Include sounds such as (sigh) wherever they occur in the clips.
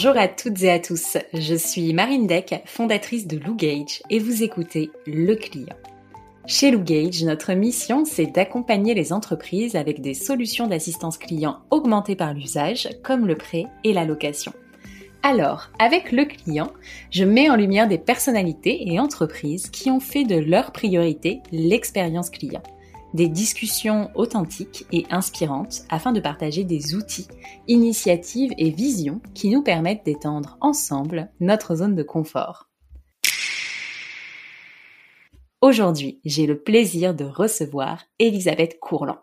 Bonjour à toutes et à tous, je suis Marine Deck, fondatrice de Lou Gage et vous écoutez Le Client. Chez Lou Gage, notre mission, c'est d'accompagner les entreprises avec des solutions d'assistance client augmentées par l'usage, comme le prêt et la location. Alors, avec le client, je mets en lumière des personnalités et entreprises qui ont fait de leur priorité l'expérience client. Des discussions authentiques et inspirantes afin de partager des outils, initiatives et visions qui nous permettent d'étendre ensemble notre zone de confort. Aujourd'hui, j'ai le plaisir de recevoir Elisabeth Courland.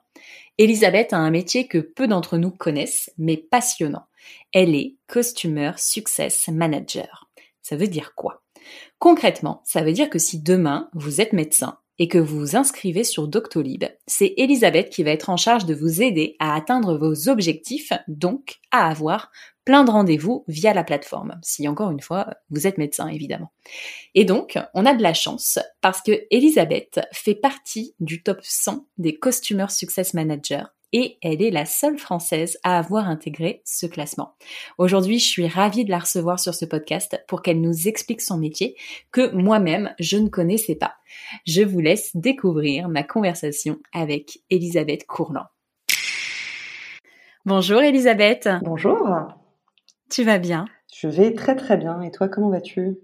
Elisabeth a un métier que peu d'entre nous connaissent, mais passionnant. Elle est Customer Success Manager. Ça veut dire quoi? Concrètement, ça veut dire que si demain vous êtes médecin et que vous vous inscrivez sur Doctolib, c'est Elisabeth qui va être en charge de vous aider à atteindre vos objectifs, donc à avoir plein de rendez-vous via la plateforme. Si encore une fois, vous êtes médecin évidemment. Et donc, on a de la chance parce que Elisabeth fait partie du top 100 des Customer Success Managers et elle est la seule française à avoir intégré ce classement. Aujourd'hui, je suis ravie de la recevoir sur ce podcast pour qu'elle nous explique son métier que moi-même je ne connaissais pas. Je vous laisse découvrir ma conversation avec Elisabeth Courland. Bonjour Elisabeth. Bonjour. Tu vas bien? Je vais très très bien. Et toi, comment vas-tu?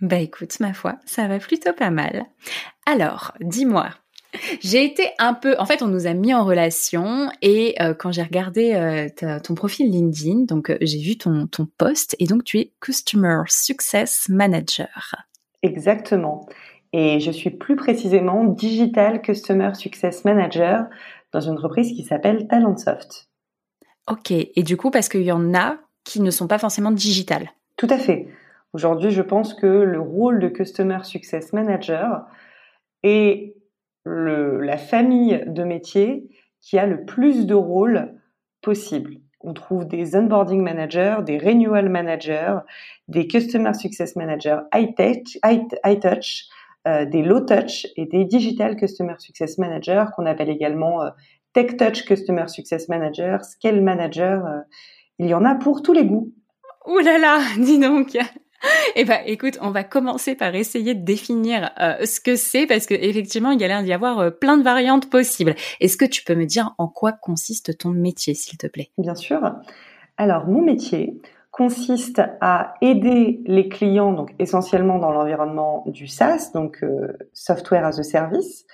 Bah écoute, ma foi, ça va plutôt pas mal. Alors, dis-moi, j'ai été un peu, en fait, on nous a mis en relation et euh, quand j'ai regardé euh, ton profil LinkedIn, donc euh, j'ai vu ton, ton post et donc tu es Customer Success Manager. Exactement. Et je suis plus précisément Digital Customer Success Manager dans une entreprise qui s'appelle Talentsoft. Ok. Et du coup, parce qu'il y en a qui ne sont pas forcément digitales. Tout à fait. Aujourd'hui, je pense que le rôle de Customer Success Manager est la famille de métiers qui a le plus de rôles possible. On trouve des onboarding managers, des renewal managers, des customer success managers high touch, high, touch des low touch et des digital customer success managers qu'on appelle également euh, tech touch customer success manager, scale manager. Euh, il y en a pour tous les goûts. Ouh là là, (laughs) dis donc. Eh ben, écoute, on va commencer par essayer de définir euh, ce que c'est parce que effectivement, il y a l'air d'y avoir euh, plein de variantes possibles. Est-ce que tu peux me dire en quoi consiste ton métier, s'il te plaît? Bien sûr. Alors, mon métier consiste à aider les clients, donc essentiellement dans l'environnement du SaaS, donc euh, Software as a Service,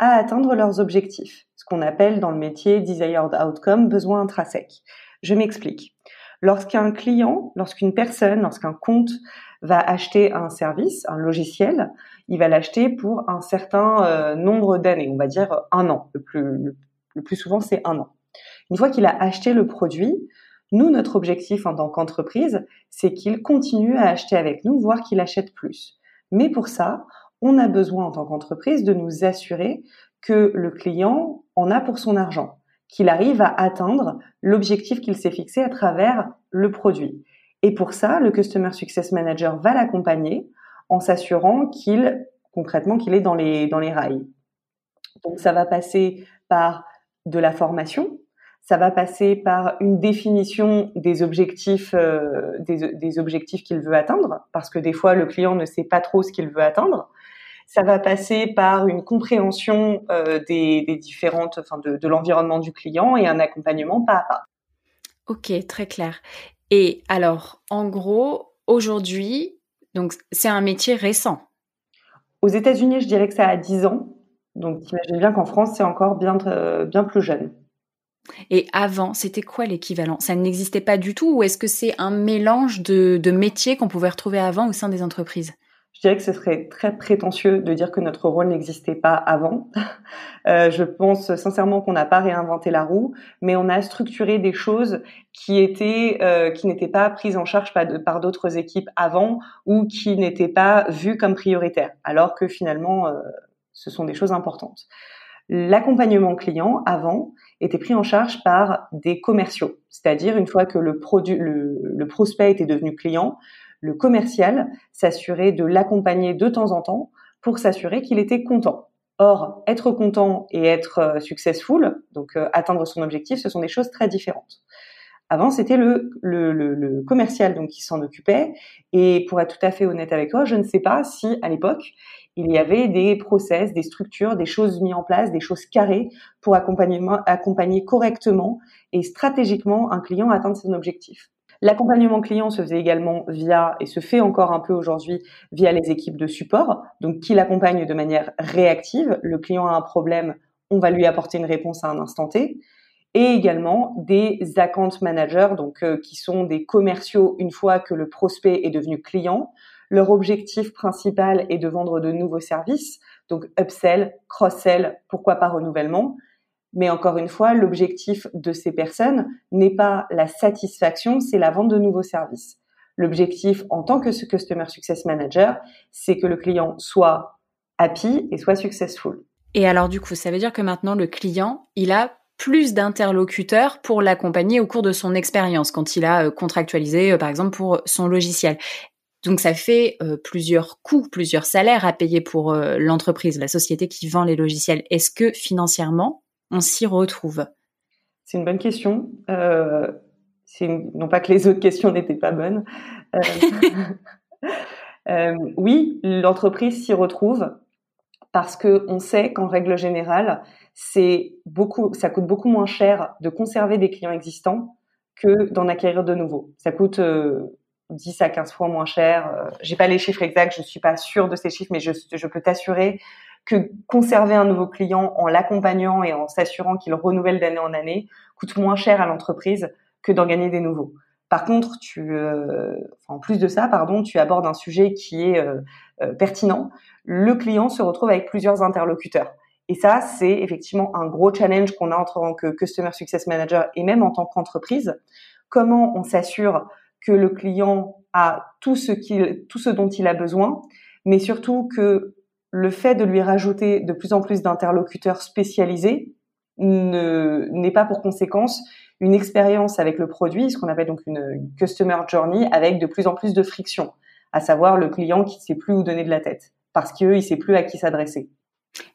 à atteindre leurs objectifs, ce qu'on appelle dans le métier Desired Outcome, besoin intrinsèque. Je m'explique. Lorsqu'un client, lorsqu'une personne, lorsqu'un compte va acheter un service, un logiciel, il va l'acheter pour un certain euh, nombre d'années, on va dire un an. Le le, plus souvent, c'est un an. Une fois qu'il a acheté le produit, nous, notre objectif en tant qu'entreprise, c'est qu'il continue à acheter avec nous, voire qu'il achète plus. Mais pour ça, on a besoin en tant qu'entreprise de nous assurer que le client en a pour son argent qu'il arrive à atteindre l'objectif qu'il s'est fixé à travers le produit. Et pour ça, le Customer Success Manager va l'accompagner en s'assurant qu'il, concrètement, qu'il est dans les, dans les rails. Donc ça va passer par de la formation, ça va passer par une définition des objectifs, euh, des, des, objectifs qu'il veut atteindre, parce que des fois le client ne sait pas trop ce qu'il veut atteindre. Ça va passer par une compréhension euh, des, différentes, enfin de, de l'environnement du client et un accompagnement pas à pas. Ok, très clair. Et alors, en gros, aujourd'hui, donc c'est un métier récent. Aux États-Unis, je dirais que ça a 10 ans. Donc, imaginez bien qu'en France, c'est encore bien, euh, bien plus jeune. Et avant, c'était quoi l'équivalent? Ça n'existait pas du tout ou est-ce que c'est un mélange de, de métiers qu'on pouvait retrouver avant au sein des entreprises? Je dirais que ce serait très prétentieux de dire que notre rôle n'existait pas avant. (laughs) Euh, je pense sincèrement qu'on n'a pas réinventé la roue, mais on a structuré des choses qui étaient euh, qui n'étaient pas prises en charge par, d'autres équipes avant ou qui n'étaient pas vues comme prioritaires, alors que finalement euh, ce sont des choses importantes. L'accompagnement client avant était pris en charge par des commerciaux, c'est-à-dire une fois que le produit, le, prospect était devenu client, le commercial s'assurait de l'accompagner de temps en temps pour s'assurer qu'il était content. Or, être content et être euh, successful, donc euh, atteindre son objectif, ce sont des choses très différentes. Avant, c'était le, commercial donc qui s'en occupait. Et pour être tout à fait honnête avec toi, je ne sais pas si à l'époque il y avait des process, des structures, des choses mises en place, des choses carrées pour accompagner, correctement et stratégiquement un client à atteindre son objectif. L'accompagnement client se faisait également via, et se fait encore un peu aujourd'hui, via les équipes de support, donc qui l'accompagnent de manière réactive. Le client a un problème, on va lui apporter une réponse à un instant T. Et également des account managers, donc euh, qui sont des commerciaux une fois que le prospect est devenu client. Leur objectif principal est de vendre de nouveaux services, donc upsell, cross-sell, pourquoi pas renouvellement. Mais encore une fois, l'objectif de ces personnes n'est pas la satisfaction, c'est la vente de nouveaux services. L'objectif en tant que Customer Success Manager, c'est que le client soit happy et soit successful. Et alors du coup, ça veut dire que maintenant le client, il a plus d'interlocuteurs pour l'accompagner au cours de son expérience quand il a euh, contractualisé euh, par exemple pour son logiciel. Donc ça fait euh, plusieurs coûts, plusieurs salaires à payer pour l'entreprise, la société qui vend les logiciels. Est-ce que financièrement, on s'y retrouve? C'est une bonne question. Euh, non pas que les autres questions n'étaient pas bonnes. Euh, (laughs) euh, oui, l'entreprise s'y retrouve parce que on sait qu'en règle générale, ça coûte beaucoup moins cher de conserver des clients existants que d'en acquérir de nouveaux. Ça coûte 10 à 15 fois moins cher. J'ai pas les chiffres exacts, je suis pas sûre de ces chiffres, mais je, je peux t'assurer que conserver un nouveau client en l'accompagnant et en s'assurant qu'il renouvelle d'année en année coûte moins cher à l'entreprise que d'en gagner des nouveaux. Par contre, tu, euh, en plus de ça, pardon, tu abordes un sujet qui est euh, euh, pertinent. Le client se retrouve avec plusieurs interlocuteurs. Et ça, c'est effectivement un gros challenge qu'on a en tant que Customer Success Manager et même en tant qu'entreprise. Comment on s'assure que le client a tout ce, qu'il, tout ce dont il a besoin, mais surtout que le fait de lui rajouter de plus en plus d'interlocuteurs spécialisés n'est pas pour conséquence une expérience avec le produit, ce qu'on appelle donc une, customer journey, avec de plus en plus de friction, à savoir le client qui ne sait plus où donner de la tête, parce qu'il ne sait plus à qui s'adresser.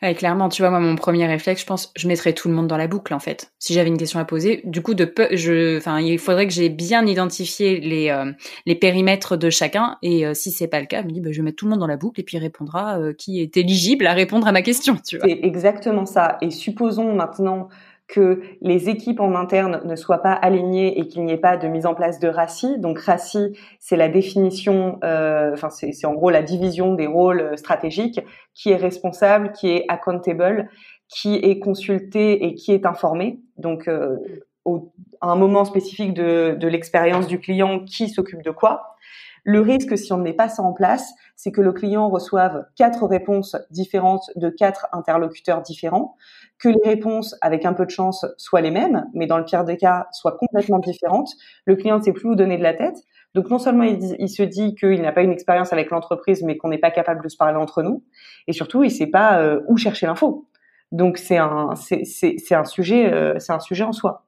Ouais, clairement, tu vois, moi, mon premier réflexe, je pense, je mettrais tout le monde dans la boucle, en fait. Si j'avais une question à poser, du coup, de peu, je, enfin, il faudrait que j'ai bien identifié les, euh, les périmètres de chacun. Et euh, si c'est pas le cas, je me dis, bah, je vais mettre tout le monde dans la boucle et puis il répondra euh, qui est éligible à répondre à ma question, tu vois. C'est exactement ça. Et supposons maintenant que les équipes en interne ne soient pas alignées et qu'il n'y ait pas de mise en place de RACI. Donc RACI, c'est la définition, euh, enfin c'est en gros la division des rôles euh, stratégiques, qui est responsable, qui est accountable, qui est consulté et qui est informé. Donc euh, au, à un moment spécifique de, de l'expérience du client, qui s'occupe de quoi. Le risque, si on ne met pas ça en place, c'est que le client reçoive quatre réponses différentes de quatre interlocuteurs différents, que les réponses, avec un peu de chance, soient les mêmes, mais dans le pire des cas, soient complètement différentes. Le client ne sait plus où donner de la tête. Donc non seulement il, se dit qu'il n'a pas une expérience avec l'entreprise, mais qu'on n'est pas capable de se parler entre nous, et surtout il ne sait pas euh, où chercher l'info. Donc c'est un sujet euh, c'est un sujet en soi.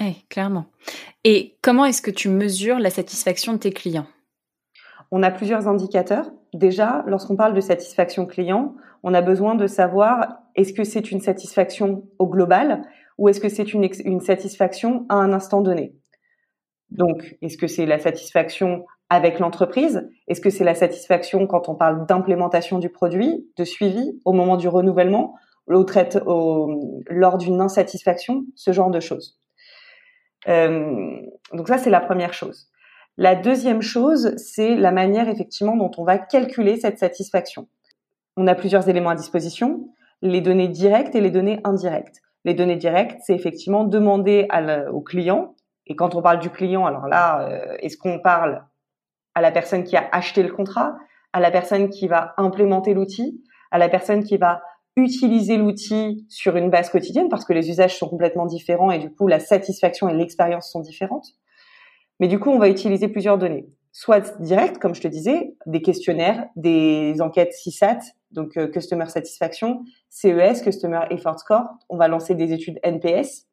Oui, clairement. Et comment est-ce que tu mesures la satisfaction de tes clients? On a plusieurs indicateurs. Déjà, lorsqu'on parle de satisfaction client, on a besoin de savoir est-ce que c'est une satisfaction au global ou est-ce que c'est une, satisfaction à un instant donné? Donc, est-ce que c'est la satisfaction avec l'entreprise? Est-ce que c'est la satisfaction quand on parle d'implémentation du produit, de suivi au moment du renouvellement, lors d'une insatisfaction, ce genre de choses? Euh, donc ça, c'est la première chose. La deuxième chose, c'est la manière effectivement dont on va calculer cette satisfaction. On a plusieurs éléments à disposition, les données directes et les données indirectes. Les données directes, c'est effectivement demander au client, et quand on parle du client, alors là, euh, est-ce qu'on parle à la personne qui a acheté le contrat, à la personne qui va implémenter l'outil, à la personne qui va utiliser l'outil sur une base quotidienne parce que les usages sont complètement différents et du coup la satisfaction et l'expérience sont différentes. Mais du coup, on va utiliser plusieurs données, soit directes, comme je te disais, des questionnaires, des enquêtes CSAT, donc euh, Customer Satisfaction, CES, Customer Effort Score. On va lancer des études NPS,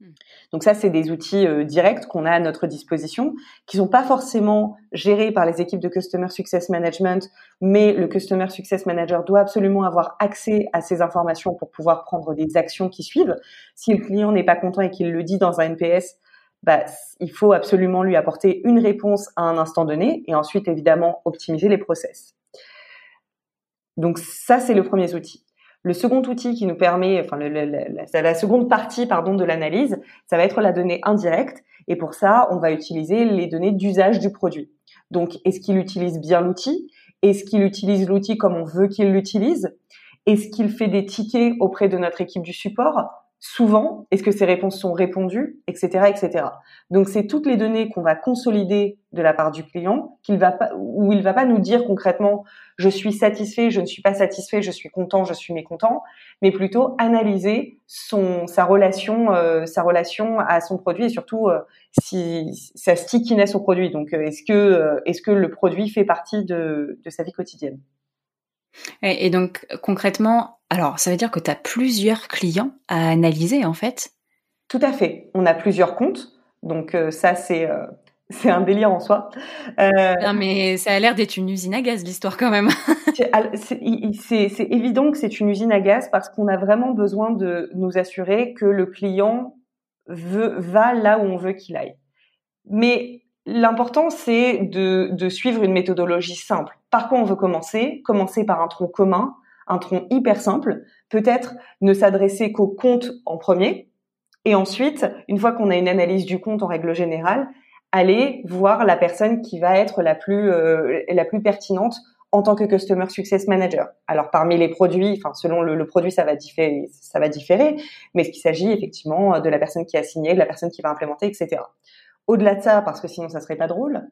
Hmm. Donc ça, c'est des outils euh, directs qu'on a à notre disposition, qui sont pas forcément gérés par les équipes de Customer Success Management, mais le Customer Success Manager doit absolument avoir accès à ces informations pour pouvoir prendre des actions qui suivent. Si le client n'est pas content et qu'il le dit dans un NPS, bah, il faut absolument lui apporter une réponse à un instant donné et ensuite évidemment optimiser les process. Donc ça, c'est le premier outil. Le second outil qui nous permet, enfin la, seconde partie pardon de l'analyse, ça va être la donnée indirecte. Et pour ça, on va utiliser les données d'usage du produit. Donc, est-ce qu'il utilise bien l'outil? Est-ce qu'il utilise l'outil comme on veut qu'il l'utilise? Est-ce qu'il fait des tickets auprès de notre équipe du support? Souvent, est-ce que ces réponses sont répondues, etc., etc. Donc c'est toutes les données qu'on va consolider de la part du client, qu'il va pas, où il va pas nous dire concrètement je suis satisfait, je ne suis pas satisfait, je suis content, je suis mécontent, mais plutôt analyser son sa relation, euh, sa relation à son produit et surtout euh, si sa stickiness au produit. Donc euh, est-ce que est-ce que le produit fait partie de, de sa vie quotidienne? Et, donc concrètement, alors ça veut dire que tu as plusieurs clients à analyser en fait? Tout à fait. On a plusieurs comptes. Donc euh, ça c'est euh, (laughs) c'est un délire en soi. Euh, non mais ça a l'air d'être une usine à gaz l'histoire quand même. (laughs) c'est évident que c'est une usine à gaz parce qu'on a vraiment besoin de nous assurer que le client veut, va là où on veut qu'il aille. Mais L'important, c'est de, de, suivre une méthodologie simple. Par quoi on veut commencer? Commencer par un tronc commun, un tronc hyper simple. Peut-être ne s'adresser qu'au compte en premier. Et ensuite, une fois qu'on a une analyse du compte en règle générale, aller voir la personne qui va être la plus, euh, la plus pertinente en tant que Customer Success Manager. Alors parmi les produits, enfin selon le, le, produit, ça va différer, ça va différer, mais ce qu'il s'agit effectivement de la personne qui a signé, de la personne qui va implémenter, etc. Au-delà de ça, parce que sinon ça serait pas drôle,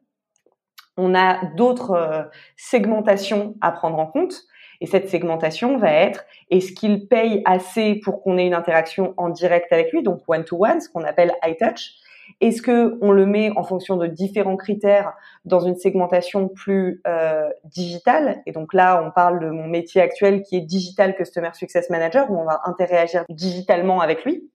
on a d'autres euh, segmentations à prendre en compte. Et cette segmentation va être est-ce qu'il paye assez pour qu'on ait une interaction en direct avec lui, donc one-to-one, ce qu'on appelle high touch. Est-ce que on le met en fonction de différents critères dans une segmentation plus euh, digitale? Et donc là, on parle de mon métier actuel qui est digital customer success manager, où on va interagir digitalement avec lui.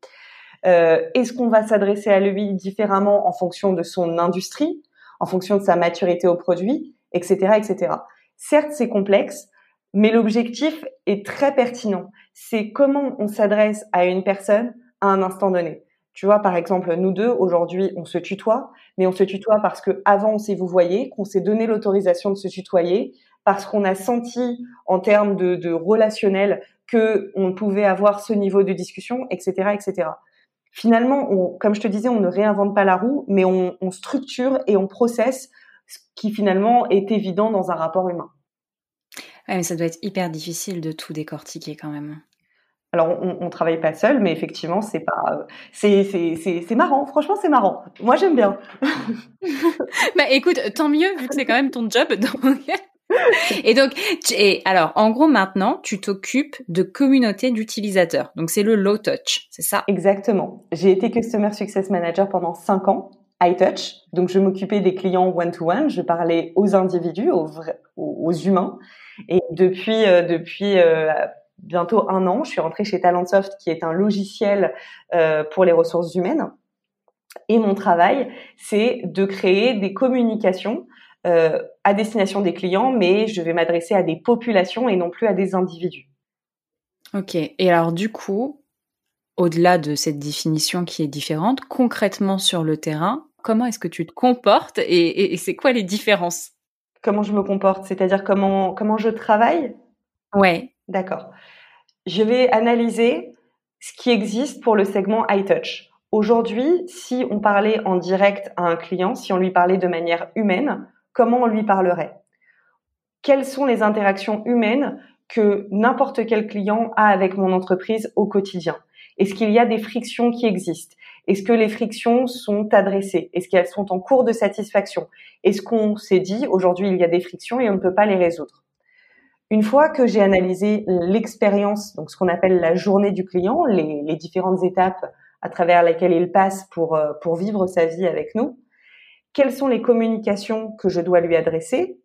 Euh, est-ce qu'on va s'adresser à lui différemment en fonction de son industrie, en fonction de sa maturité au produit, etc., etc. Certes, c'est complexe, mais l'objectif est très pertinent. C'est comment on s'adresse à une personne à un instant donné. Tu vois, par exemple, nous deux, aujourd'hui, on se tutoie, mais on se tutoie parce que avant on s'est vous voyez, qu'on s'est donné l'autorisation de se tutoyer, parce qu'on a senti en termes de, de relationnel que on pouvait avoir ce niveau de discussion, etc., etc finalement, comme je te disais, on ne réinvente pas la roue, mais on, structure et on processe ce qui finalement est évident dans un rapport humain. Ouais, mais ça doit être hyper difficile de tout décortiquer quand même. Alors, on, on travaille pas seul, mais effectivement, c'est pas, c'est, c'est, marrant. Franchement, c'est marrant. Moi, j'aime bien. (laughs) bah, écoute, tant mieux vu que c'est quand même ton job. Donc, et donc, et alors, en gros, maintenant, tu t'occupes de communauté d'utilisateurs. Donc, c'est le low touch, c'est ça? Exactement. J'ai été Customer Success Manager pendant cinq ans, high touch. Donc, je m'occupais des clients one-to-one. Je parlais aux individus, aux, aux humains. Et depuis, euh, depuis euh, bientôt un an, je suis rentrée chez Talentsoft, qui est un logiciel euh, pour les ressources humaines. Et mon travail, c'est de créer des communications euh, à destination des clients, mais je vais m'adresser à des populations et non plus à des individus. Ok. Et alors du coup, au-delà de cette définition qui est différente, concrètement sur le terrain, comment est-ce que tu te comportes et, c'est quoi les différences? Comment je me comporte, c'est-à-dire comment comment je travaille? Ouais. D'accord. Je vais analyser ce qui existe pour le segment high touch. Aujourd'hui, si on parlait en direct à un client, si on lui parlait de manière humaine, comment on lui parlerait. Quelles sont les interactions humaines que n'importe quel client a avec mon entreprise au quotidien? Est-ce qu'il y a des frictions qui existent? Est-ce que les frictions sont adressées? Est-ce qu'elles sont en cours de satisfaction? Est-ce qu'on s'est dit aujourd'hui il y a des frictions et on ne peut pas les résoudre? Une fois que j'ai analysé l'expérience, donc ce qu'on appelle la journée du client, les, différentes étapes à travers lesquelles il passe pour, euh, pour vivre sa vie avec nous, quelles sont les communications que je dois lui adresser,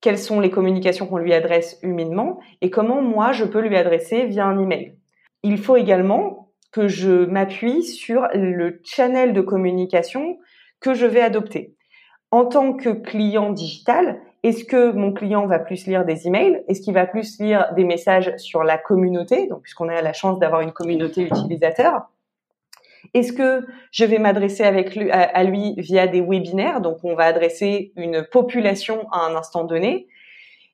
quelles sont les communications qu'on lui adresse humainement et comment moi je peux lui adresser via un email. Il faut également que je m'appuie sur le channel de communication que je vais adopter. En tant que client digital, est-ce que mon client va plus lire des emails? Est-ce qu'il va plus lire des messages sur la communauté? Puisqu'on a la chance d'avoir une communauté utilisateur, Est-ce que je vais m'adresser avec lui, à, lui via des webinaires, donc on va adresser une population à un instant donné?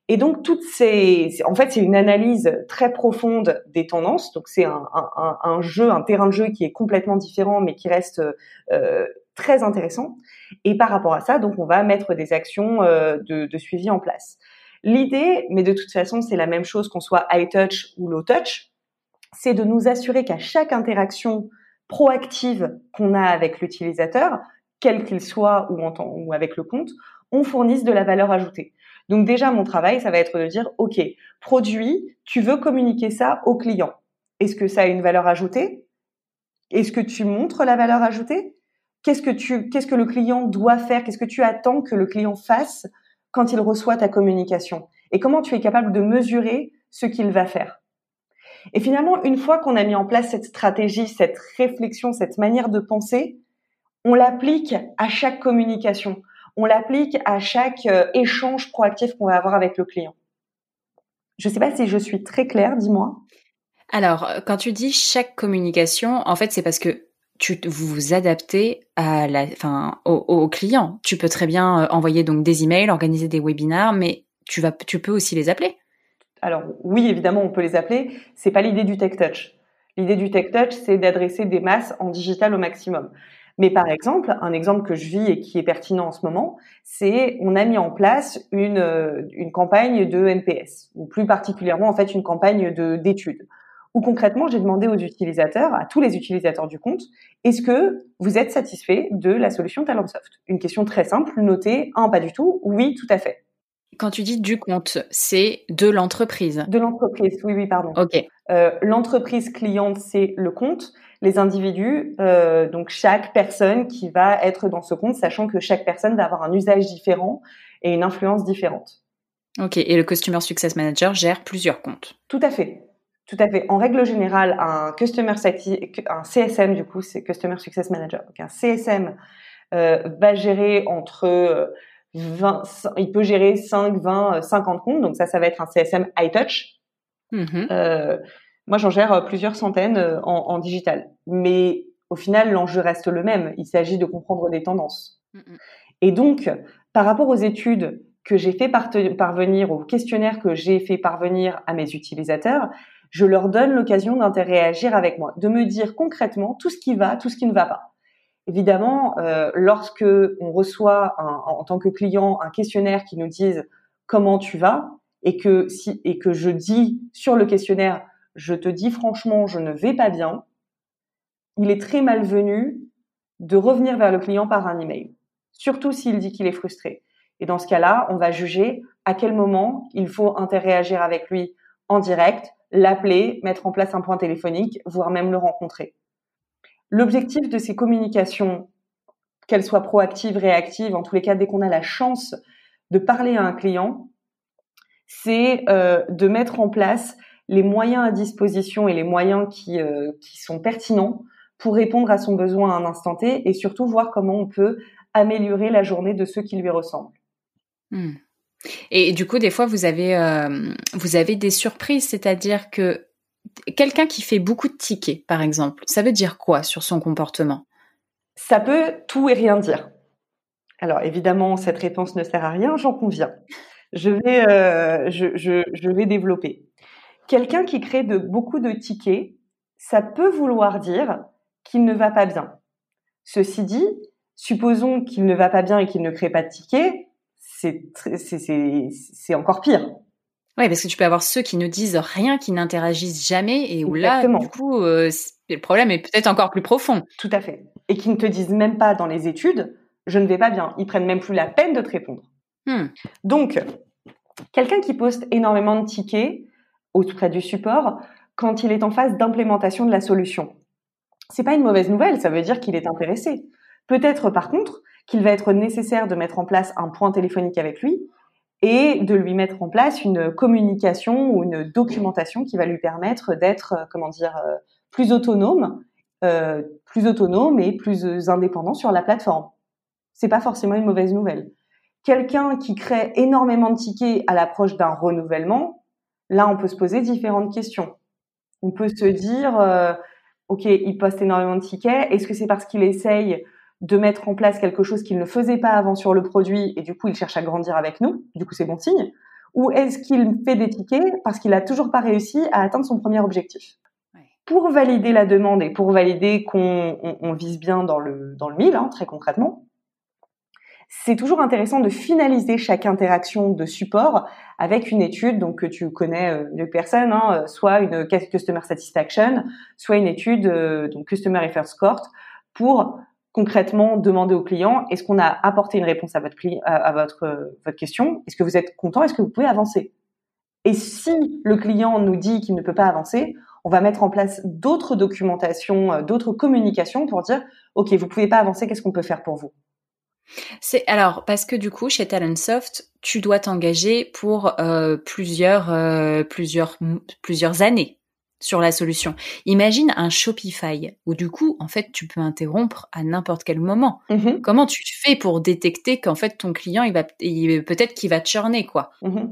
Et donc toutes ces, en fait, c'est une analyse très profonde des tendances. Donc c'est un, un, un, jeu, un terrain de jeu qui est complètement différent, mais qui reste euh, très intéressant. Et par rapport à ça, donc on va mettre des actions euh, de, de suivi en place. L'idée, mais de toute façon, c'est la même chose qu'on soit high touch ou low touch, c'est de nous assurer qu'à chaque interaction proactive qu'on a avec l'utilisateur, quel qu'il soit ou, en ou avec le compte, on fournisse de la valeur ajoutée. Donc déjà, mon travail, ça va être de dire, OK, produit, tu veux communiquer ça au client. Est-ce que ça a une valeur ajoutée? Est-ce que tu montres la valeur ajoutée? Qu'est-ce que tu, qu'est-ce que le client doit faire? Qu'est-ce que tu attends que le client fasse quand il reçoit ta communication? Et comment tu es capable de mesurer ce qu'il va faire? Et finalement, une fois qu'on a mis en place cette stratégie, cette réflexion, cette manière de penser, on l'applique à chaque communication, on l'applique à chaque euh, échange proactif qu'on va avoir avec le client. Je ne sais pas si je suis très claire, dis-moi. Alors, quand tu dis chaque communication, en fait, c'est parce que tu vous vous adaptez à la, enfin, au, client. Tu peux très bien euh, envoyer donc des emails, organiser des webinaires, mais tu vas, tu peux aussi les appeler. Alors oui, évidemment, on peut les appeler. C'est pas l'idée du Tech Touch. L'idée du Tech Touch, c'est d'adresser des masses en digital au maximum. Mais par exemple, un exemple que je vis et qui est pertinent en ce moment, c'est on a mis en place une, euh, une campagne de NPS, ou plus particulièrement en fait une campagne de d'études où concrètement, j'ai demandé aux utilisateurs, à tous les utilisateurs du compte, est-ce que vous êtes satisfait de la solution Talentsoft? Une question très simple, notée, un, pas du tout, oui, tout à fait. Quand tu dis du compte, c'est de l'entreprise. De l'entreprise, oui, oui, pardon. Ok. Euh, l'entreprise cliente, c'est le compte. Les individus, euh, donc chaque personne qui va être dans ce compte, sachant que chaque personne va avoir un usage différent et une influence différente. Ok. Et le Customer Success Manager gère plusieurs comptes. Tout à fait. Tout à fait. En règle générale, un customer un CSM du coup, c'est Customer Success Manager. Donc un CSM euh, va gérer entre 20, euh, il peut gérer 5, 20, 50 comptes. Donc ça, ça va être un CSM high touch. Mm-hmm. Euh, moi, j'en gère euh, plusieurs centaines euh, en, en, digital. Mais au final, l'enjeu reste le même. Il s'agit de comprendre des tendances. Mm-hmm. Et donc, par rapport aux études que j'ai fait parvenir, aux questionnaires que j'ai fait parvenir à mes utilisateurs, je leur donne l'occasion d'interagir avec moi, de me dire concrètement tout ce qui va, tout ce qui ne va pas. Évidemment, euh, lorsque on reçoit en tant que client un questionnaire qui nous dise comment tu vas et que si et que je dis sur le questionnaire je te dis franchement je ne vais pas bien, il est très malvenu de revenir vers le client par un email, surtout s'il dit qu'il est frustré. Et dans ce cas-là, on va juger à quel moment il faut interagir avec lui en direct, l'appeler, mettre en place un point téléphonique, voire même le rencontrer. L'objectif de ces communications, qu'elles soient proactives, réactives, en tous les cas, dès qu'on a la chance de parler à un client, c'est euh, de mettre en place les moyens à disposition et les moyens qui, euh, qui sont pertinents pour répondre à son besoin à un instant T et surtout voir comment on peut améliorer la journée de ceux qui lui ressemblent. Hmm. Et du coup, des fois, vous avez, euh, vous avez des surprises, c'est-à-dire que quelqu'un qui fait beaucoup de tickets, par exemple, ça veut dire quoi sur son comportement? Ça peut tout et rien dire. Alors évidemment, cette réponse ne sert à rien, j'en conviens. Je vais, euh, je, je, vais développer. Quelqu'un qui crée de, beaucoup de tickets, ça peut vouloir dire qu'il ne va pas bien. Ceci dit, supposons qu'il ne va pas bien et qu'il ne crée pas de tickets, c'est encore pire. Oui, parce que tu peux avoir ceux qui ne disent rien, qui n'interagissent jamais, et où là, du coup, euh, le problème est peut-être encore plus profond. Tout à fait. Et qui ne te disent même pas dans les études, je ne vais pas bien. Ils prennent même plus la peine de te répondre. Hmm. Donc, quelqu'un qui poste énormément de tickets auprès du support, quand il est en phase d'implémentation de la solution, c'est pas une mauvaise nouvelle. Ça veut dire qu'il est intéressé. Peut-être, par contre, qu'il va être nécessaire de mettre en place un point téléphonique avec lui et de lui mettre en place une communication ou une documentation qui va lui permettre d'être, euh, comment dire, euh, plus autonome, euh, plus autonome et plus indépendant sur la plateforme. C'est pas forcément une mauvaise nouvelle. Quelqu'un qui crée énormément de tickets à l'approche d'un renouvellement, là, on peut se poser différentes questions. On peut se dire, ok, il poste énormément de tickets. Est-ce que c'est parce qu'il essaye de mettre en place quelque chose qu'il ne faisait pas avant sur le produit et du coup il cherche à grandir avec nous. Du coup, c'est bon signe. Ou est-ce qu'il fait des tickets parce qu'il a toujours pas réussi à atteindre son premier objectif? Pour valider la demande et pour valider qu'on vise bien dans le dans le mille, hein, très concrètement, c'est toujours intéressant de finaliser chaque interaction de support avec une étude donc que tu connais euh, de personne, hein, euh, soit une customer satisfaction, soit une étude euh, donc customer effort score pour concrètement demander au client est-ce qu'on a apporté une réponse à votre à votre votre question? Est-ce que vous êtes content? Est-ce que vous pouvez avancer? Et si le client nous dit qu'il ne peut pas avancer, on va mettre en place d'autres documentations, d'autres communications pour dire OK, vous pouvez pas avancer, qu'est-ce qu'on peut faire pour vous? C'est alors parce que du coup chez Talentsoft, tu dois t'engager pour euh, plusieurs euh, plusieurs plusieurs années sur la solution. Imagine un Shopify où du coup en fait tu peux interrompre à n'importe quel moment. Mm-hmm. Comment tu fais pour détecter qu'en fait ton client il va peut-être qu'il va churner quoi? Mm-hmm.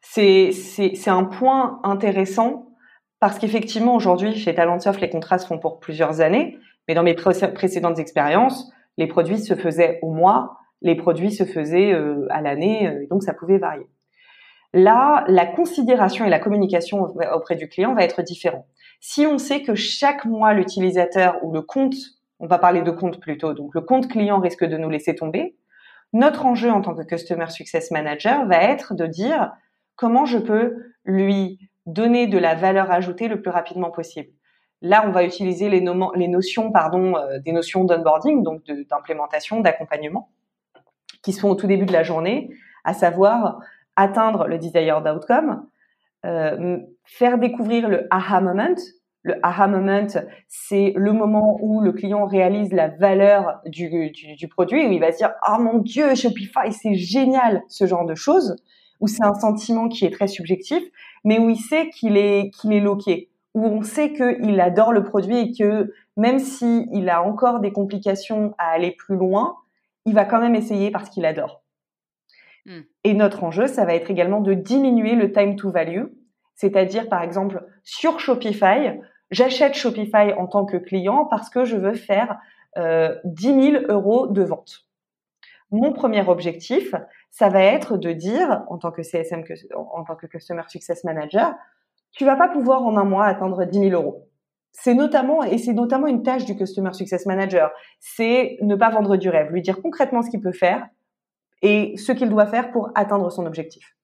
C'est c'est c'est un point intéressant parce qu'effectivement aujourd'hui chez Talentsoft les contrats se font pour plusieurs années, mais dans mes précédentes expériences les produits se faisaient au mois, les produits se faisaient euh, à l'année, euh, donc ça pouvait varier. Là, la considération et la communication auprès du client va être différent. Si on sait que chaque mois l'utilisateur ou le compte, on va parler de compte plutôt, donc le compte client risque de nous laisser tomber, notre enjeu en tant que Customer Success Manager va être de dire comment je peux lui donner de la valeur ajoutée le plus rapidement possible. Là, on va utiliser les, les notions, pardon, euh, des notions d'onboarding, donc d'implémentation, d'accompagnement, qui sont au tout début de la journée, à savoir atteindre le desired outcome, euh, faire découvrir le aha moment. Le aha moment, c'est le moment où le client réalise la valeur du, du, produit, où il va se dire ah mon dieu Shopify c'est génial, ce genre de choses, où c'est un sentiment qui est très subjectif, mais où il sait qu'il est qu'il est loqué où on sait qu'il adore le produit et que même s'il il a encore des complications à aller plus loin, il va quand même essayer parce qu'il adore. Hmm. Et notre enjeu, ça va être également de diminuer le time to value, c'est-à-dire par exemple sur Shopify, j'achète Shopify en tant que client parce que je veux faire euh, 10 000 euros de vente. Mon premier objectif, ça va être de dire, en tant que CSM, en tant que Customer Success Manager, tu vas pas pouvoir en un mois atteindre 10 000 euros. C'est notamment, et c'est notamment une tâche du Customer Success Manager, c'est ne pas vendre du rêve, lui dire concrètement ce qu'il peut faire et ce qu'il doit faire pour atteindre son objectif.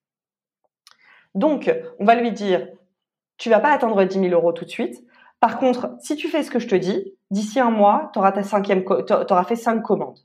Donc, on va lui dire, tu vas pas atteindre 10 000 euros tout de suite. Par contre, si tu fais ce que je te dis, d'ici un mois, tu auras auras fait cinq commandes.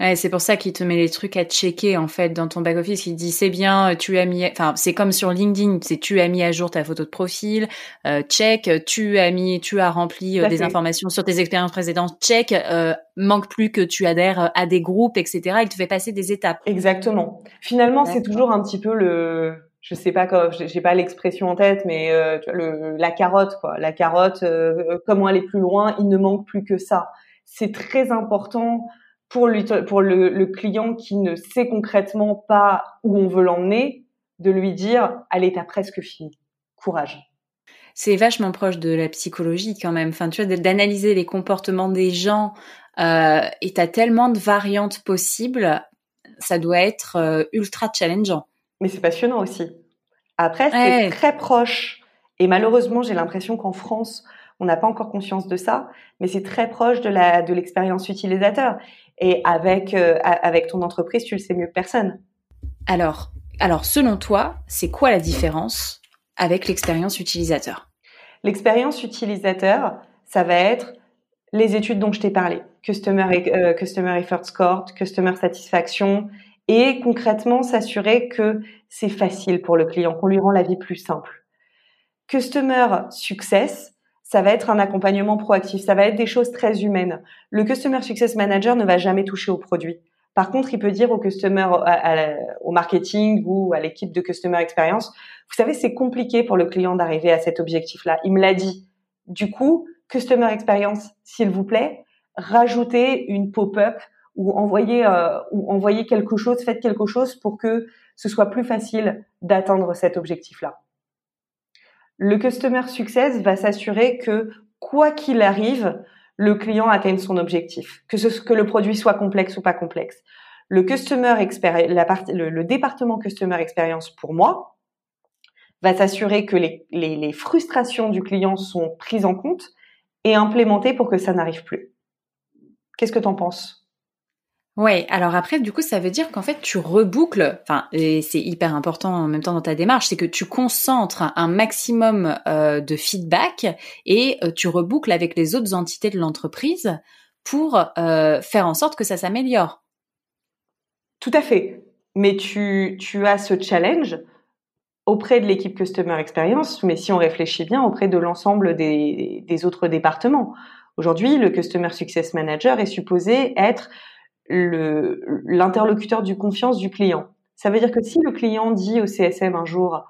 Ouais, c'est pour ça qu'il te met les trucs à checker en fait dans ton back office. Il dit c'est bien, tu as mis, enfin c'est comme sur LinkedIn, c'est tu as mis à jour ta photo de profil, euh, check, tu as mis, tu as rempli euh, des informations sur tes expériences précédentes, check, euh, manque plus que tu adhères à des groupes, etc. Il te fait passer des étapes. Exactement. Finalement, c'est toujours un petit peu le, je sais pas quoi, j'ai pas l'expression en tête, mais euh, le, la carotte quoi, la carotte, euh, comment aller plus loin, il ne manque plus que ça. C'est très important pour, pour le, client qui ne sait concrètement pas où on veut l'emmener, de lui dire allez t'as presque fini, courage. C'est vachement proche de la psychologie quand même. Enfin, tu vois, d'analyser les comportements des gens euh, et t'as tellement de variantes possibles, ça doit être euh, ultra challengeant. Mais c'est passionnant aussi. Après, c'est très proche. Et malheureusement, j'ai l'impression qu'en France, on n'a pas encore conscience de ça, mais c'est très proche de la de l'expérience utilisateur. Et avec, euh, avec ton entreprise, tu le sais mieux que personne. Alors, alors selon toi, c'est quoi la différence avec l'expérience utilisateur? L'expérience utilisateur, ça va être les études dont je t'ai parlé, customer, euh, customer effort score, customer satisfaction, et concrètement s'assurer que c'est facile pour le client, qu'on lui rend la vie plus simple. Customer success, ça va être un accompagnement proactif, ça va être des choses très humaines. Le Customer Success Manager ne va jamais toucher au produit. Par contre, il peut dire au customer, au marketing ou à l'équipe de customer experience, vous savez, c'est compliqué pour le client d'arriver à cet objectif-là. Il me l'a dit. Du coup, customer experience, s'il vous plaît, rajoutez une pop-up ou envoyez euh, ou envoyez quelque chose, faites quelque chose pour que ce soit plus facile d'atteindre cet objectif-là. Le customer success va s'assurer que quoi qu'il arrive, le client atteigne son objectif, que, ce, que le produit soit complexe ou pas complexe. Le customer la le, département customer experience pour moi va s'assurer que les, les frustrations du client sont prises en compte et implémentées pour que ça n'arrive plus. Qu'est-ce que tu en penses? Ouais, alors après, du coup, ça veut dire qu'en fait, tu reboucles, enfin, et c'est hyper important en même temps dans ta démarche, c'est que tu concentres un maximum euh, de feedback et euh, tu reboucles avec les autres entités de l'entreprise pour euh, faire en sorte que ça s'améliore. Tout à fait. Mais tu, tu as ce challenge auprès de l'équipe Customer Experience, mais si on réfléchit bien, auprès de l'ensemble des, des autres départements. Aujourd'hui, le Customer Success Manager est supposé être l'interlocuteur du confiance du client. Ça veut dire que si le client dit au CSM un jour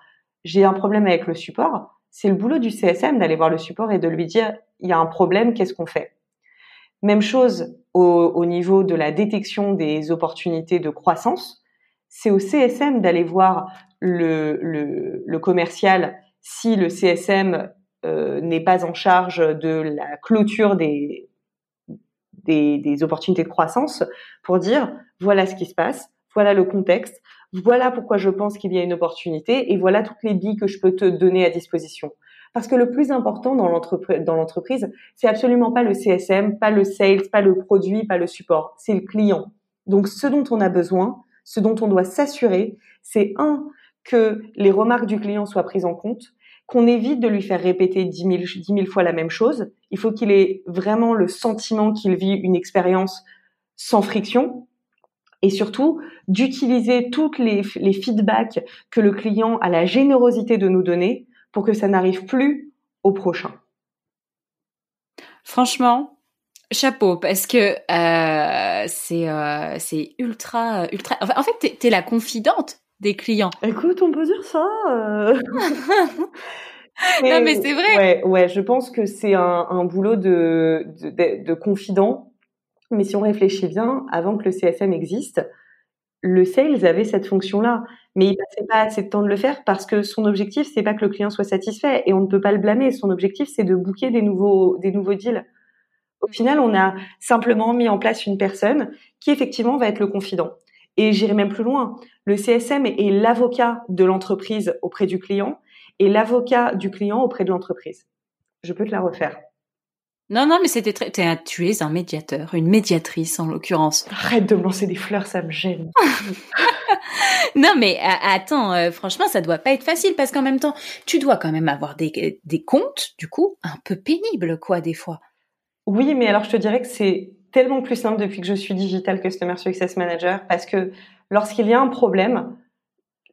j'ai un problème avec le support, c'est le boulot du CSM d'aller voir le support et de lui dire il y a un problème, qu'est-ce qu'on fait? Même chose au, niveau de la détection des opportunités de croissance, c'est au CSM d'aller voir le, le, commercial si le CSM euh, n'est pas en charge de la clôture des, des, opportunités de croissance pour dire voilà ce qui se passe, voilà le contexte, voilà pourquoi je pense qu'il y a une opportunité et voilà toutes les billes que je peux te donner à disposition. Parce que le plus important dans l'entreprise, c'est absolument pas le CSM, pas le sales, pas le produit, pas le support, c'est le client. Donc ce dont on a besoin, ce dont on doit s'assurer, c'est un que les remarques du client soient prises en compte qu'on évite de lui faire répéter dix mille, fois la même chose. Il faut qu'il ait vraiment le sentiment qu'il vit une expérience sans friction et surtout d'utiliser toutes les, les feedbacks que le client a la générosité de nous donner pour que ça n'arrive plus au prochain. Franchement, chapeau parce que euh, c'est euh, c'est ultra ultra. en fait, t'es es la confidente des clients. Écoute, on peut dire ça. Euh. (laughs) non, mais c'est vrai. Ouais, ouais, je pense que c'est un, un, boulot de, de, de, confident. Mais si on réfléchit bien, avant que le CSM existe, le sales avait cette fonction-là, mais il passait pas assez de temps de le faire parce que son objectif c'est pas que le client soit satisfait et on ne peut pas le blâmer. Son objectif c'est de booker des nouveaux des nouveaux deals. Au final, on a simplement mis en place une personne qui effectivement va être le confident. Et j'irai même plus loin. Le CSM est l'avocat de l'entreprise auprès du client et l'avocat du client auprès de l'entreprise. Je peux te la refaire. Non, non, mais c'était très. tu es un médiateur, une médiatrice en l'occurrence. Arrête de me lancer des fleurs, ça me gêne. (laughs) non, mais attends, euh, franchement, ça doit pas être facile parce qu'en même temps, tu dois quand même avoir des, des comptes, du coup, un peu pénibles, quoi, des fois. Oui, mais alors je te dirais que c'est tellement plus simple depuis que je suis Digital Customer Success Manager parce que lorsqu'il y a un problème,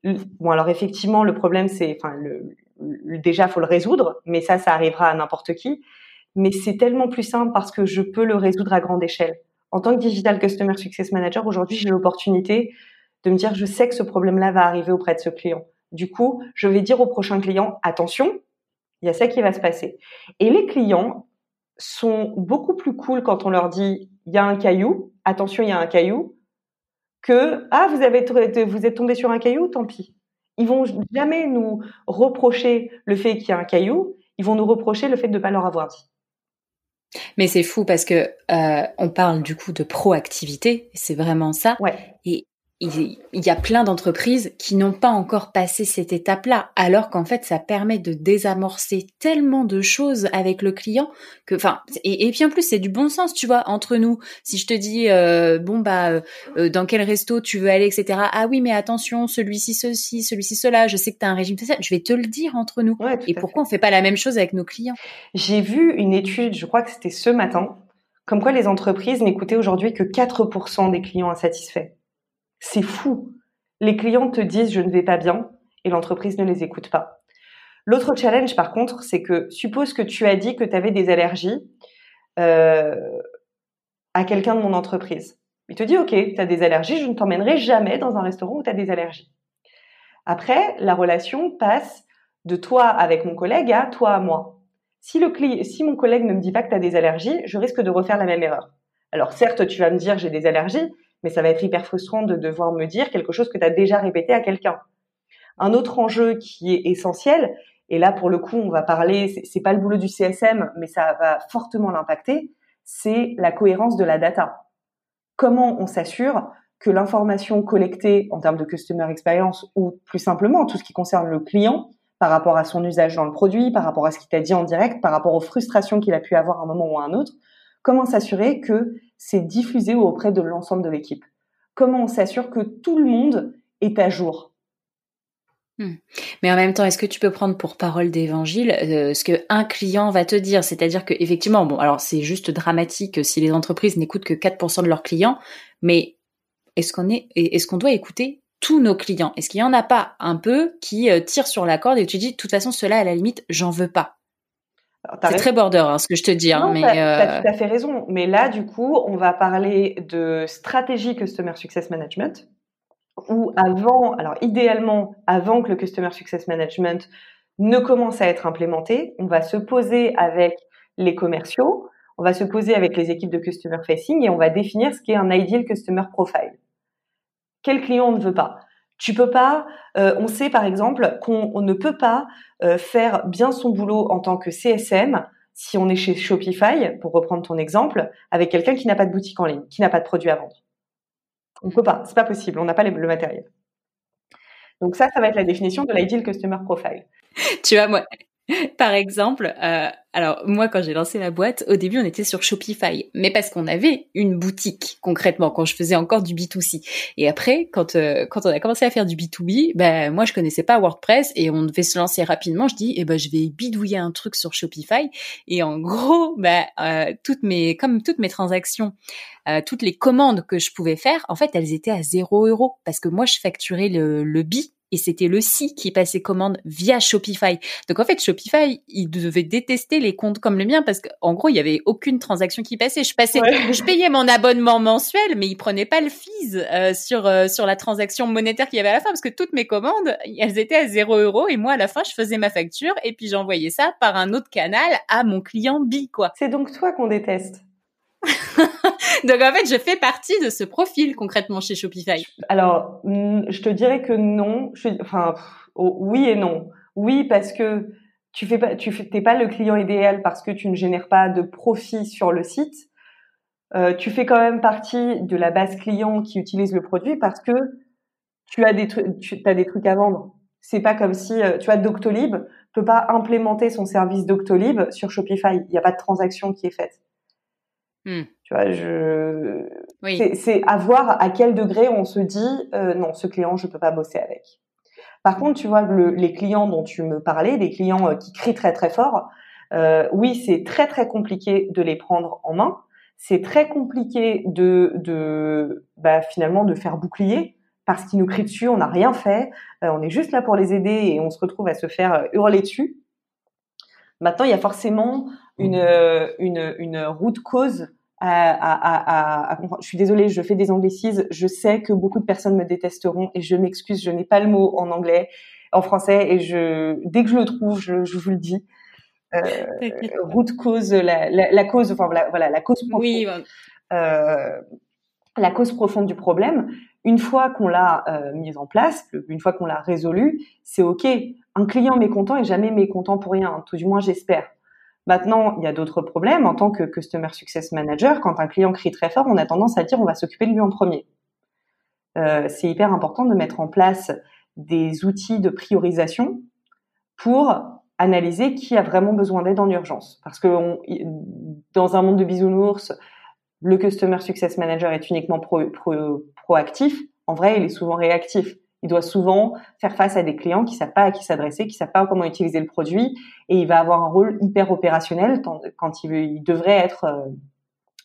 bon alors effectivement le problème c'est, enfin le, déjà faut le résoudre, mais ça ça arrivera à n'importe qui. Mais c'est tellement plus simple parce que je peux le résoudre à grande échelle. En tant que Digital Customer Success Manager, aujourd'hui j'ai l'opportunité de me dire je sais que ce problème-là va arriver auprès de ce client. Du coup, je vais dire au prochain client attention, il y a ça qui va se passer. Et les clients sont beaucoup plus cool quand on leur dit il y a un caillou, attention, il y a un caillou, que ah vous avez vous êtes tombé sur un caillou, tant pis. Ils vont jamais nous reprocher le fait qu'il y a un caillou, ils vont nous reprocher le fait de ne pas leur avoir dit. Mais c'est fou parce que euh, on parle du coup de proactivité, c'est vraiment ça. Ouais. Et il, y a plein d'entreprises qui n'ont pas encore passé cette étape-là, alors qu'en fait, ça permet de désamorcer tellement de choses avec le client que, enfin, et, et, puis en plus, c'est du bon sens, tu vois, entre nous. Si je te dis, euh, bon bah, euh, dans quel resto tu veux aller, etc. Ah oui, mais attention, celui-ci ceci, celui-ci cela. Je sais que tu as un régime ça. Je vais te le dire entre nous. et pourquoi on fait pas la même chose avec nos clients? J'ai vu une étude, je crois que c'était ce matin, comme quoi les entreprises n'écoutaient aujourd'hui que 4% des clients insatisfaits. C'est fou. Les clients te disent je ne vais pas bien et l'entreprise ne les écoute pas. L'autre challenge, par contre, c'est que suppose que tu as dit que tu avais des allergies euh, à quelqu'un de mon entreprise. Il te dit, OK, tu as des allergies, je ne t'emmènerai jamais dans un restaurant où tu as des allergies. Après, la relation passe de toi avec mon collègue à toi à moi. Si, le si mon collègue ne me dit pas que tu as des allergies, je risque de refaire la même erreur. Alors certes, tu vas me dire j'ai des allergies, mais ça va être hyper frustrant de devoir me dire quelque chose que tu as déjà répété à quelqu'un. Un autre enjeu qui est essentiel, et là pour le coup on va parler, c'est pas le boulot du CSM, mais ça va fortement l'impacter, c'est la cohérence de la data. Comment on s'assure que l'information collectée en termes de customer experience ou plus simplement tout ce qui concerne le client par rapport à son usage dans le produit, par rapport à ce qu'il t'a dit en direct, par rapport aux frustrations qu'il a pu avoir à un moment ou à un autre, comment s'assurer que c'est diffusé auprès de l'ensemble de l'équipe. Comment on s'assure que tout le monde est à jour? Hmm. Mais en même temps, est-ce que tu peux prendre pour parole d'évangile euh, ce que un client va te dire? C'est-à-dire que effectivement, bon, alors c'est juste dramatique si les entreprises n'écoutent que 4% de leurs clients, mais est-ce qu'on est, est-ce qu'on doit écouter tous nos clients? Est-ce qu'il y en a pas un peu qui euh, tirent sur la corde et tu dis de toute façon cela à la limite j'en veux pas? C'est très border hein, ce que je te dis. Hein, mais tu as, euh, tout à fait raison. Mais là, du coup, on va parler de stratégie Customer Success Management, où avant, alors idéalement, avant que le Customer Success Management ne commence à être implémenté, on va se poser avec les commerciaux, on va se poser avec les équipes de Customer Facing et on va définir ce qu'est un Ideal Customer Profile. Quel client on ne veut pas? Tu peux pas, euh, on sait par exemple qu'on ne peut pas euh, faire bien son boulot en tant que CSM si on est chez Shopify, pour reprendre ton exemple, avec quelqu'un qui n'a pas de boutique en ligne, qui n'a pas de produit à vendre. On ne peut pas, c'est pas possible, on n'a pas le matériel. Donc ça, ça va être la définition de l'ideal customer profile. Tu vois, moi, (laughs) par exemple, euh, alors moi quand j'ai lancé la boîte, au début on était sur Shopify, mais parce qu'on avait une boutique concrètement quand je faisais encore du B2C. Et après quand euh, quand on a commencé à faire du B2B, ben moi je connaissais pas WordPress et on devait se lancer rapidement. Je dis eh ben je vais bidouiller un truc sur Shopify et en gros ben euh, toutes mes comme toutes mes transactions, euh, toutes les commandes que je pouvais faire, en fait elles étaient à 0 euros parce que moi je facturais le le B et c'était le si qui passait commande via Shopify. Donc en fait, Shopify, il devait détester les comptes comme le mien parce qu'en gros, il y avait aucune transaction qui passait. Je passais, je payais mon abonnement mensuel, mais il prenait pas le fees euh, sur euh, sur la transaction monétaire qu'il y avait à la fin parce que toutes mes commandes, elles étaient à 0 euros et moi à la fin, je faisais ma facture et puis j'envoyais ça par un autre canal à mon client B quoi. C'est donc toi qu'on déteste. (laughs) Donc en fait, je fais partie de ce profil concrètement chez Shopify. Alors, je te dirais que non. Je, enfin, oh, oui et non. Oui parce que tu fais pas, tu fais, pas le client idéal parce que tu ne génères pas de profit sur le site. Euh, tu fais quand même partie de la base client qui utilise le produit parce que tu as des trucs, tu as des trucs à vendre. C'est pas comme si euh, tu as Doctolib peut pas implémenter son service Doctolib sur Shopify. Il n'y a pas de transaction qui est faite. Hmm. Tu vois, je c'est à voir à quel degré on se dit euh, non, ce client je peux pas bosser avec. Par contre, tu vois, le, les clients dont tu me parlais, les clients euh, qui crient très très fort, euh, oui, c'est très très compliqué de les prendre en main. C'est très compliqué de, de bah, finalement de faire bouclier parce qu'ils nous crient dessus, on n'a rien fait, on est juste là pour les aider et on se retrouve à se faire hurler dessus. Maintenant, il y a forcément une, euh, une, une route cause à, à, à, Je suis désolée, je fais des anglicismes. Je sais que beaucoup de personnes me détesteront et je m'excuse, je n'ai pas le mot en anglais, en français et je dès que je le trouve, je, je vous le dis. Euh, (laughs) route cause, la, la, cause, enfin voilà, voilà la cause profonde. Oui, euh, la cause profonde du problème. Une fois qu'on l'a euh, mise en place, une fois qu'on l'a résolu, c'est ok. Un client mécontent est jamais mécontent pour rien. Tout du moins, j'espère. Maintenant, il y a d'autres problèmes. En tant que Customer Success Manager, quand un client crie très fort, on a tendance à dire on va s'occuper de lui en premier. Euh, c'est hyper important de mettre en place des outils de priorisation pour analyser qui a vraiment besoin d'aide en urgence. Parce que dans un monde de bisounours, le Customer Success Manager est uniquement proactif. En vrai, il est souvent réactif. Il doit souvent faire face à des clients qui savent pas à qui s'adresser, qui savent pas comment utiliser le produit, et il va avoir un rôle hyper opérationnel quand il, devrait être euh,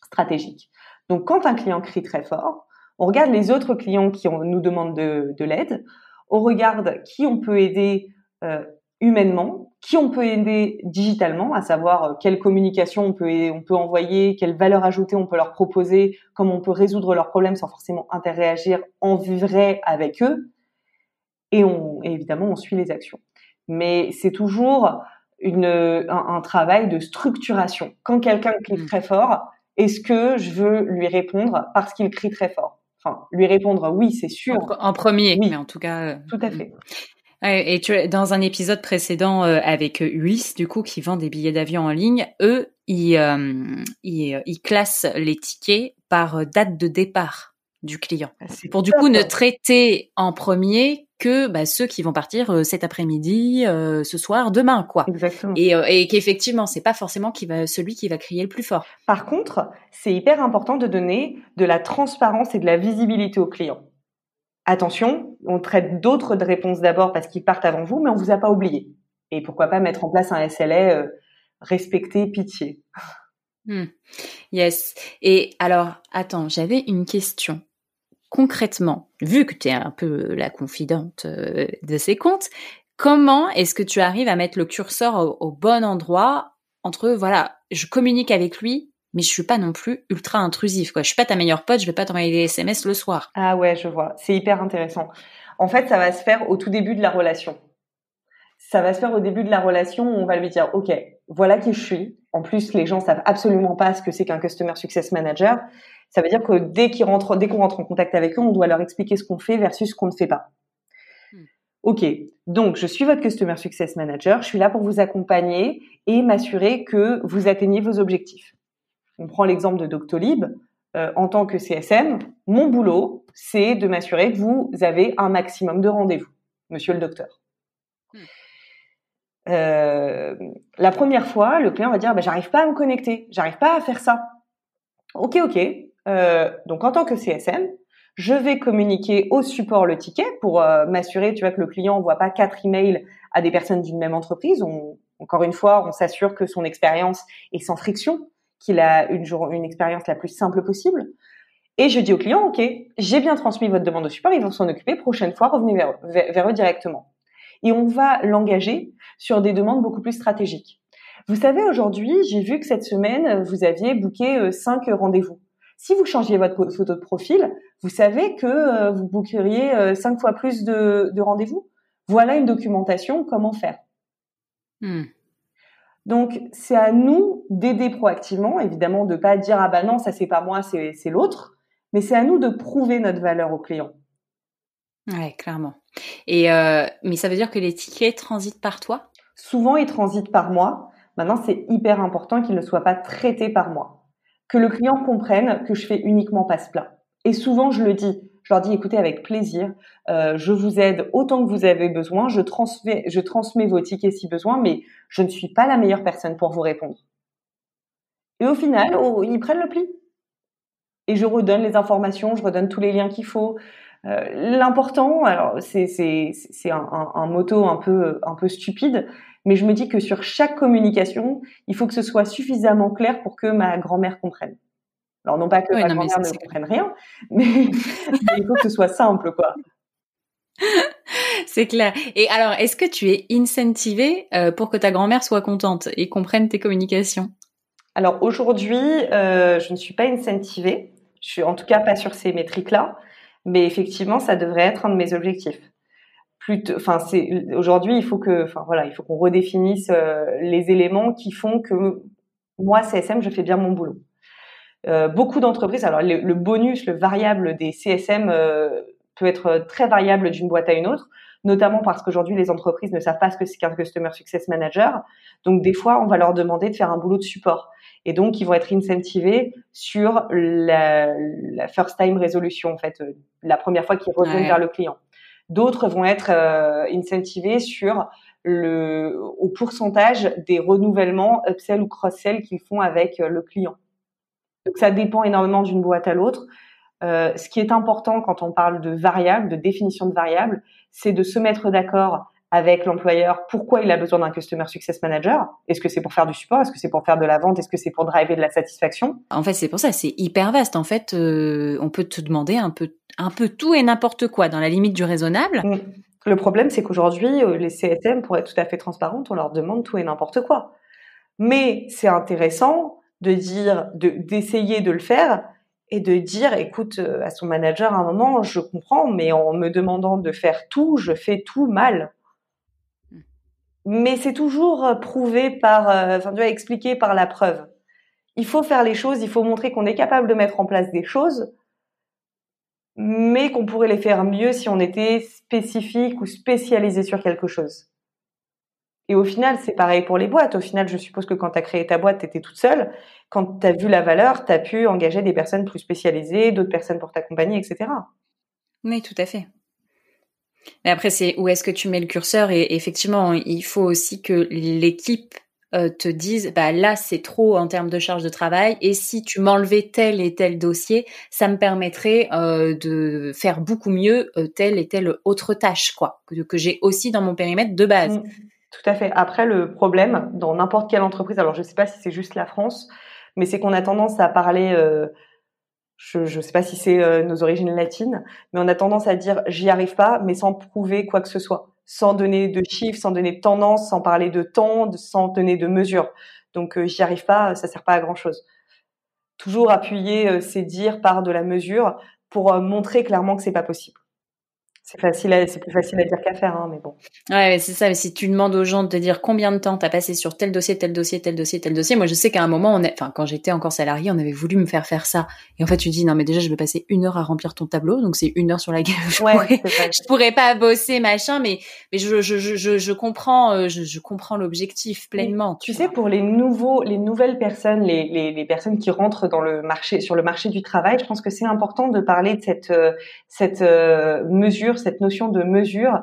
stratégique. Donc, quand un client crie très fort, on regarde les autres clients qui nous demandent de, l'aide, on regarde qui on peut aider euh, humainement, qui on peut aider digitalement, à savoir euh, quelle communication on peut, on peut envoyer, quelle valeur ajoutée on peut leur proposer, comment on peut résoudre leurs problèmes sans forcément interagir en vrai avec eux et, on, évidemment on suit les actions. Mais c'est toujours une, un, travail de structuration. Quand quelqu'un crie mmh. très fort, est-ce que je veux lui répondre parce qu'il crie très fort? Enfin, lui répondre oui, c'est sûr. En, premier, oui. mais en tout cas. Euh, tout à fait. Et tu, dans un épisode précédent euh, avec euh, Ulysse, du coup, qui vend des billets d'avion en ligne, eux, ils, euh, ils, ils, classent les tickets par date de départ du client. Ah, pour du coup ne traiter en premier que bah, ceux qui vont partir cet après-midi, ce soir, demain, quoi. Exactement. Et, et qu'effectivement, c'est pas forcément qui va celui qui va crier le plus fort. Par contre, c'est hyper important de donner de la transparence et de la visibilité aux clients attention, on traite d'autres réponses d'abord parce qu'ils partent avant vous, mais on vous a pas oublié. Et pourquoi pas mettre en place un SLA euh, respecter pitié. Hmm. Yes. Et alors, attends, j'avais une question. Concrètement, vu que tu es un peu la confidente euh, de ces comptes, comment est-ce que tu arrives à mettre le curseur au bon endroit entre, voilà, je communique avec lui, mais je suis pas non plus ultra intrusif quoi. Je suis pas ta meilleure pote, je vais pas t'envoyer des SMS le soir. Ah ouais, je vois. C'est hyper intéressant. En fait, ça va se faire au tout début de la relation. Ça va se faire au début de la relation où on va lui dire OK, voilà qui je suis. En plus, les gens savent absolument pas ce que c'est qu'un customer success manager. Ça veut dire que dès qu'on rentre en contact avec eux, on doit leur expliquer ce qu'on fait versus ce qu'on ne fait pas. Hmm. OK, donc je suis votre Customer Success Manager, je suis là pour vous accompagner et m'assurer que vous atteignez vos objectifs on prend l'exemple de Doctolib, euh, en tant que CSM, mon boulot, c'est de m'assurer que vous avez un maximum de rendez-vous, monsieur le docteur. Hmm. Euh, la première fois, le client va dire bah, j'arrive pas à me connecter, j'arrive pas à faire ça. Ok, ok. Euh, donc en tant que CSM, je vais communiquer au support le ticket pour m'assurer, tu vois, que le client voit pas quatre emails à des personnes d'une même entreprise. encore une fois, on s'assure que son expérience est sans friction qu'il a une, une expérience la plus simple possible. Et je dis au client, OK, j'ai bien transmis votre demande au support, ils vont s'en occuper, prochaine fois, revenez vers, eux directement. Et on va l'engager sur des demandes beaucoup plus stratégiques. Vous savez, aujourd'hui, j'ai vu que cette semaine, vous aviez booké euh, cinq rendez-vous. Si vous changiez votre photo de profil, vous savez que euh, vous bookeriez euh, cinq fois plus de, rendez-vous. Voilà une documentation, comment faire. Hmm. Donc c'est à nous d'aider proactivement, évidemment de pas dire ah bah non ça c'est pas moi c'est c'est l'autre, mais c'est à nous de prouver notre valeur au client. Ouais clairement. Et euh, mais ça veut dire que les tickets transitent par toi? Souvent ils transitent par moi. Maintenant c'est hyper important qu'ils ne soient pas traités par moi, que le client comprenne que je fais uniquement passe-plat. Et souvent je le dis, je leur dis écoutez avec plaisir, euh, je vous aide autant que vous avez besoin, je transmets, je transmets vos tickets si besoin, mais je ne suis pas la meilleure personne pour vous répondre. Et au final, oh, ils prennent le pli. Et je redonne les informations, je redonne tous les liens qu'il faut. Euh, l'important, alors c'est un, un, un motto un peu un peu stupide, mais je me dis que sur chaque communication, il faut que ce soit suffisamment clair pour que ma grand-mère comprenne. Alors non pas que ma grand-mère ne comprenne rien, (laughs) mais, il faut que ce soit simple, quoi. (laughs) C'est clair. Et alors, est-ce que tu es incentivé euh, pour que ta grand-mère soit contente et comprenne tes communications? Alors aujourd'hui, euh, je ne suis pas incentivée. Je suis en tout cas pas sur ces métriques-là, mais effectivement, ça devrait être un de mes objectifs. Enfin, c'est aujourd'hui, il faut que, enfin voilà, il faut qu'on redéfinisse euh, les éléments qui font que moi, CSM, je fais bien mon boulot. Euh, beaucoup d'entreprises, alors le, bonus, le variable des CSM euh, peut être très variable d'une boîte à une autre, notamment parce qu'aujourd'hui les entreprises ne savent pas ce que c'est qu'un Customer Success Manager. Donc des fois, on va leur demander de faire un boulot de support. Et donc, ils vont être incentivés sur la, la first time résolution, en fait, euh, la première fois qu'ils reviennent vers le client. D'autres vont être incentivés sur le, au pourcentage des renouvellements upsell ou cross-sell qu'ils font avec le client. Donc ça dépend énormément d'une boîte à l'autre. Euh, ce qui est important quand on parle de variables, de définition de variables, c'est de se mettre d'accord avec l'employeur pourquoi il a besoin d'un customer success manager? Est-ce que c'est pour faire du support? Est-ce que c'est pour faire de la vente? Est-ce que c'est pour driver de la satisfaction? En fait, c'est pour ça, c'est hyper vaste. En fait, euh, on peut te demander un peu, un peu tout et n'importe quoi dans la limite du raisonnable. Mm. Le problème, c'est qu'aujourd'hui, euh, les CSM, pour être tout à fait transparentes, on leur demande tout et n'importe quoi. Mais c'est intéressant de dire, de d'essayer de le faire et de dire, écoute, euh, à son manager, à un moment, je comprends, mais en me demandant de faire tout, je fais tout mal. Mais c'est toujours euh, prouvé par, euh, enfin, tu vois, expliqué par la preuve. Il faut faire les choses, il faut montrer qu'on est capable de mettre en place des choses, mais qu'on pourrait les faire mieux si on était spécifique ou spécialisé sur quelque chose. Et au final, c'est pareil pour les boîtes. Au final, je suppose que quand tu as créé ta boîte, tu étais toute seule. Quand tu as vu la valeur, tu as pu engager des personnes plus spécialisées, d'autres personnes pour t'accompagner, etc. Oui, tout à fait. Mais après, c'est où est-ce que tu mets le curseur et effectivement, il faut aussi que l'équipe euh, te dise, bah là, c'est trop en termes de charge de travail et si tu m'enlevais tel et tel dossier, ça me permettrait euh, de faire beaucoup mieux euh, telle et telle autre tâche, quoi, que, j'ai aussi dans mon périmètre de base. Mmh. tout à fait. Après, le problème dans n'importe quelle entreprise, alors je ne sais pas si c'est juste la France, mais c'est qu'on a tendance à parler je ne sais pas si c'est euh, nos origines latines, mais on a tendance à dire j'y arrive pas, mais sans prouver quoi que ce soit, sans donner de chiffres, sans donner de tendance, sans parler de temps, sans donner de mesures. Donc euh, j'y arrive pas, ça sert pas à grand chose. Toujours appuyer euh, ces dires par de la mesure pour montrer clairement que c'est pas possible. C'est facile, c'est plus facile à dire qu'à faire, hein, mais bon. Ouais, c'est ça. Mais si tu demandes aux gens de te dire combien de temps t'as passé sur tel dossier, tel dossier, tel dossier, tel dossier, moi je sais qu'à un moment, on est, enfin quand j'étais encore salarié, on avait voulu me faire faire ça. Et en fait, tu dis non, mais déjà je vais passer une heure à remplir ton tableau, donc c'est une heure sur laquelle je, ouais, pourrais, je pourrais pas bosser machin, mais mais je je je je, comprends, euh, je, je comprends l'objectif pleinement. Tu, sais, pour les nouveaux, les nouvelles personnes, les, les les personnes qui rentrent dans le marché, sur le marché du travail, je pense que c'est important de parler de cette euh, cette euh, mesure, cette notion de mesure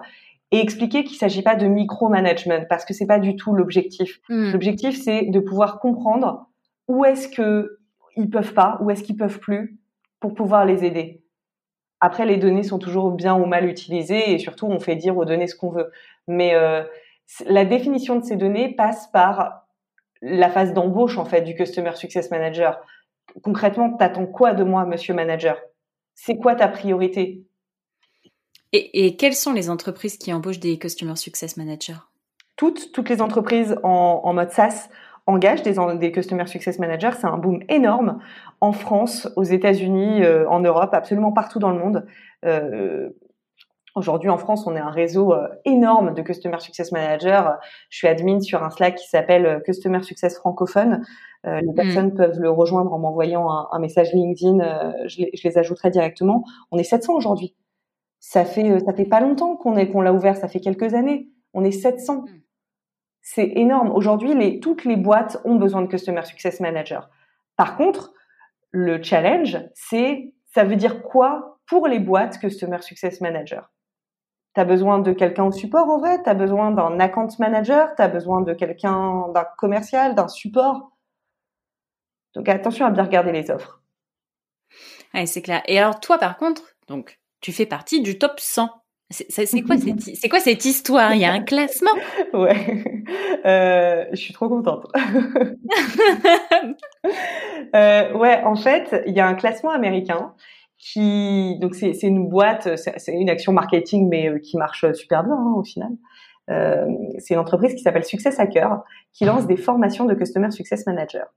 et expliquer qu'il ne s'agit pas de micromanagement parce que c'est pas du tout l'objectif. Hmm. L'objectif c'est de pouvoir comprendre où est-ce que ils peuvent pas, où est-ce qu'ils peuvent plus pour pouvoir les aider. Après les données sont toujours bien ou mal utilisées et surtout on fait dire aux données ce qu'on veut. Mais euh, la définition de ces données passe par la phase d'embauche en fait du customer success manager. Concrètement, t'attends quoi de moi, monsieur manager? C'est quoi ta priorité? Et, quelles sont les entreprises qui embauchent des Customer Success Managers? Toutes, toutes les entreprises en, mode SaaS engagent des, des Customer Success Managers. C'est un boom énorme en France, aux États-Unis, euh, en Europe, absolument partout dans le monde. Euh, Aujourd'hui, en France, on est un réseau euh, énorme de Customer Success Managers. Je suis admin sur un Slack qui s'appelle Customer Success francophone. les mm. personnes peuvent le rejoindre en m'envoyant un, un, message LinkedIn. Je les, je les ajouterai directement. On est 700 aujourd'hui. Ça fait euh, ça fait pas longtemps qu'on est qu'on l'a ouvert, ça fait quelques années. On est 700. Hmm. C'est énorme. Aujourd'hui, les, toutes les boîtes ont besoin de Customer Success Manager. Par contre, le challenge, c'est ça veut dire quoi pour les boîtes Customer Success Manager? Tu as besoin de quelqu'un au support en vrai? Tu as besoin d'un account manager? Tu as besoin de quelqu'un, d'un commercial, d'un support? Donc attention à bien regarder les offres. Ouais, c'est clair. Et alors toi, par contre, donc tu fais partie du top 100. C'est quoi, (laughs) cette, quoi cette histoire? Il y a un classement (laughs) Ouais, euh, je suis trop contente. (laughs) euh, ouais, en fait, il y a un classement américain qui, donc c'est une boîte, c'est une action marketing, mais euh, qui marche super bien hein, au final. Euh, c'est une entreprise qui s'appelle Success Hacker qui lance des formations de Customer Success Manager.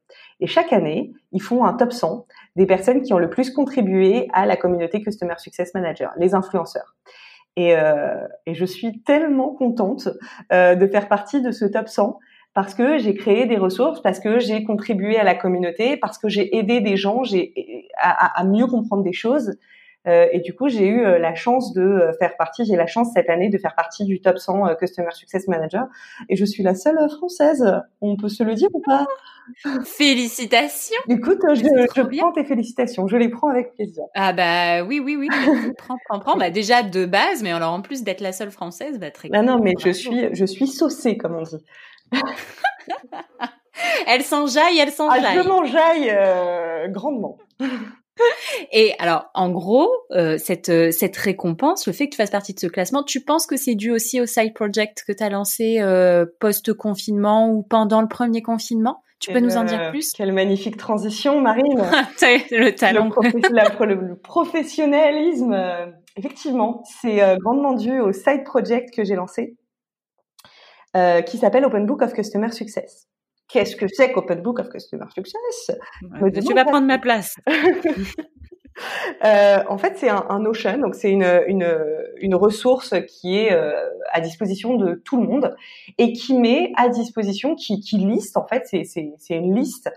Et chaque année, ils font un top 100 des personnes qui ont le plus contribué à la communauté Customer Success Manager, les influenceurs. Et, euh, et je suis tellement contente euh, de faire partie de ce top 100 parce que j'ai créé des ressources, parce que j'ai contribué à la communauté, parce que j'ai aidé des gens j'ai, à, à, mieux comprendre des choses. Euh, et du coup, j'ai eu euh, la chance de euh, faire partie, j'ai la chance cette année de faire partie du top 100 Customer Success Manager. Et je suis la seule française. On peut se le dire ou pas? Félicitations. Écoute, je, je prends tes félicitations. Je les prends avec plaisir. Ah bah oui, oui, oui. prends, prends, prends. Bah déjà de base, mais alors en plus d'être la seule française, bah très. Non, non, mais je suis, je suis saucée, comme on dit. (laughs) elle s'enjaille, elle s'enjaille. Ah, je m'enjaille euh, grandement. Et alors, en gros, euh, cette, euh, cette récompense, le fait que tu fasses partie de ce classement, tu penses que c'est dû aussi au side project que tu as lancé euh, post-confinement ou pendant le premier confinement? Tu peux nous en dire plus? Quelle magnifique transition, Marine. (laughs) Le talent. Le, professionnalisme, effectivement, c'est grandement dû au side project que j'ai lancé, qui s'appelle Open Book of Customer Success qu'est-ce que c'est qu'Open Book of Customer Success? Tu vas prendre ma place. (laughs) euh, en fait, c'est un, un, Notion, donc c'est une, une, une, ressource qui est euh, à disposition de tout le monde et qui met à disposition, qui, qui liste, en fait, c'est une liste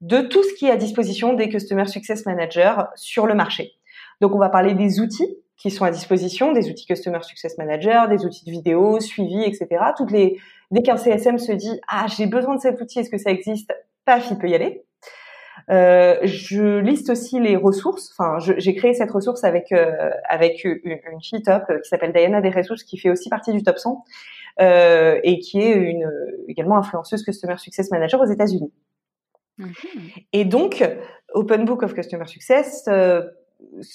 de tout ce qui est à disposition des Customer Success Managers sur le marché. Donc on va parler des outils qui sont à disposition, des outils Customer Success Manager, des outils de vidéo, suivi, etc. Toutes les dès qu'un CSM se dit ah j'ai besoin de cet outil, est-ce que ça existe? Paf, il peut y aller. Euh, je liste aussi les ressources. Enfin, j'ai créé cette ressource avec euh, avec une, une, fille top euh, qui s'appelle Diana des ressources, qui fait aussi partie du top 100 euh, et qui est une également influenceuse Customer Success Manager aux États-Unis. Mhm. Et donc, Open Book of Customer Success euh,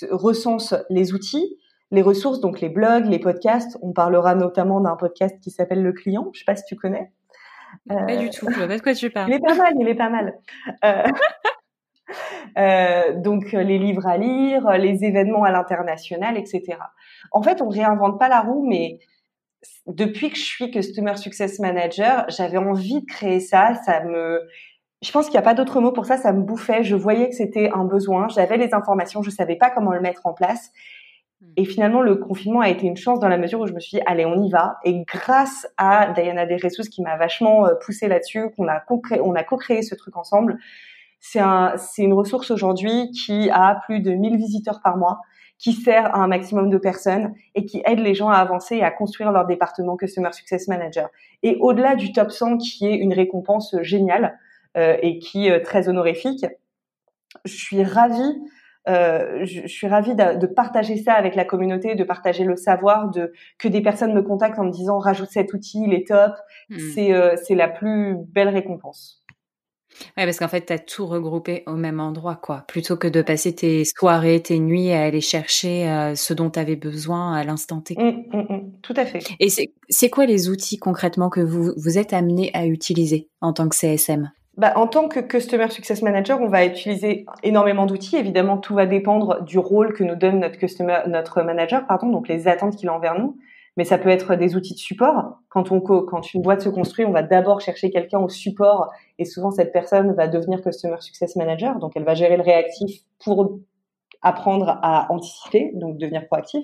recense les outils, les ressources, donc les blogs, les podcasts. On parlera notamment d'un podcast qui s'appelle Le Client. Je sais pas si tu connais. Pas du tout. Je vois pas de quoi tu parles. Il est pas mal. Il est pas mal. Euh, (laughs) euh, donc les livres à lire, les événements à l'international, etc. En fait, on réinvente pas la roue, mais depuis que je suis Customer Success Manager, j'avais envie de créer ça. Ça me, je pense qu'il n'y a pas d'autre mot pour ça. Ça me bouffait. Je voyais que c'était un besoin. J'avais les informations. Je savais pas comment le mettre en place. Hmm. Et finalement, le confinement a été une chance dans la mesure où je me suis dit, allez, on y va. Et grâce à Diana Desressus qui m'a vachement euh, poussé là-dessus, qu'on a co-créé, on a co-créé ce truc ensemble, c'est un, c'est une ressource aujourd'hui qui a plus de 1000 visiteurs par mois, qui sert à un maximum de personnes et qui aide les gens à avancer et à construire leur département Customer Success Manager. Et au-delà du top 100 qui est une récompense géniale et qui est très honorifique, je suis ravie euh, je, suis ravie de, de, partager ça avec la communauté, de partager le savoir, de que des personnes me contactent en me disant rajoute cet outil, il est top. Hmm. C'est euh, c'est la plus belle récompense. Ouais, parce qu'en fait, tu as tout regroupé au même endroit, quoi. Plutôt que de passer tes soirées, tes nuits à aller chercher euh, ce dont tu avais besoin à l'instant T. Mmh, mmh, mmh. tout à fait. Et c'est quoi les outils concrètement que vous, vous êtes amené à utiliser en tant que CSM bah, en tant que Customer Success Manager, on va utiliser énormément d'outils. Évidemment, tout va dépendre du rôle que nous donne notre customer, notre manager, pardon, donc les attentes qu'il a envers nous mais ça peut être des outils de support. Quand, on, quand une boîte se construit, on va d'abord chercher quelqu'un au support et souvent cette personne va devenir Customer Success Manager, donc elle va gérer le réactif pour apprendre à anticiper, donc devenir proactive.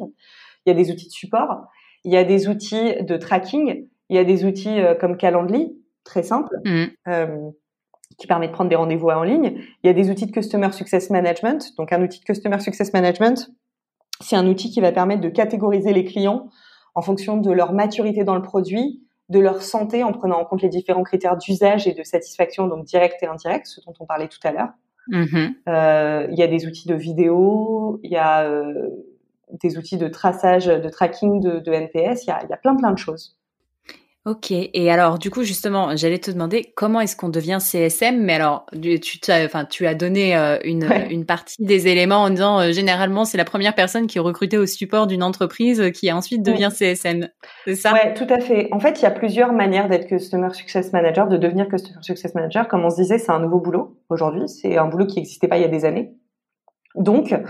Il y a des outils de support, il y a des outils de tracking, il y a des outils euh, comme Calendly, très simple, mmh. euh, qui permet de prendre des rendez-vous en ligne. Il y a des outils de Customer Success Management, donc un outil de Customer Success Management, c'est un outil qui va permettre de catégoriser les clients en fonction de leur maturité dans le produit, de leur santé en prenant en compte les différents critères d'usage et de satisfaction, donc direct et indirect, ce dont on parlait tout à l'heure. Mm-hmm. Euh, il y a des outils de vidéo, il y a euh, des outils de traçage, de tracking de, de NPS, il y a, il y a plein plein de choses. Ok. Et alors, du coup, justement, j'allais te demander comment est-ce qu'on devient CSM. Mais alors, tu, as, enfin, tu as donné euh, une, une, partie des éléments en disant euh, généralement c'est la première personne qui est recrutée au support d'une entreprise euh, qui ensuite devient CSM. C'est ça? Ouais, tout à fait. En fait, il y a plusieurs manières d'être Customer Success Manager, de devenir Customer Success Manager. Comme on se disait, c'est un nouveau boulot aujourd'hui. C'est un boulot qui n'existait pas il y a des années. Donc, il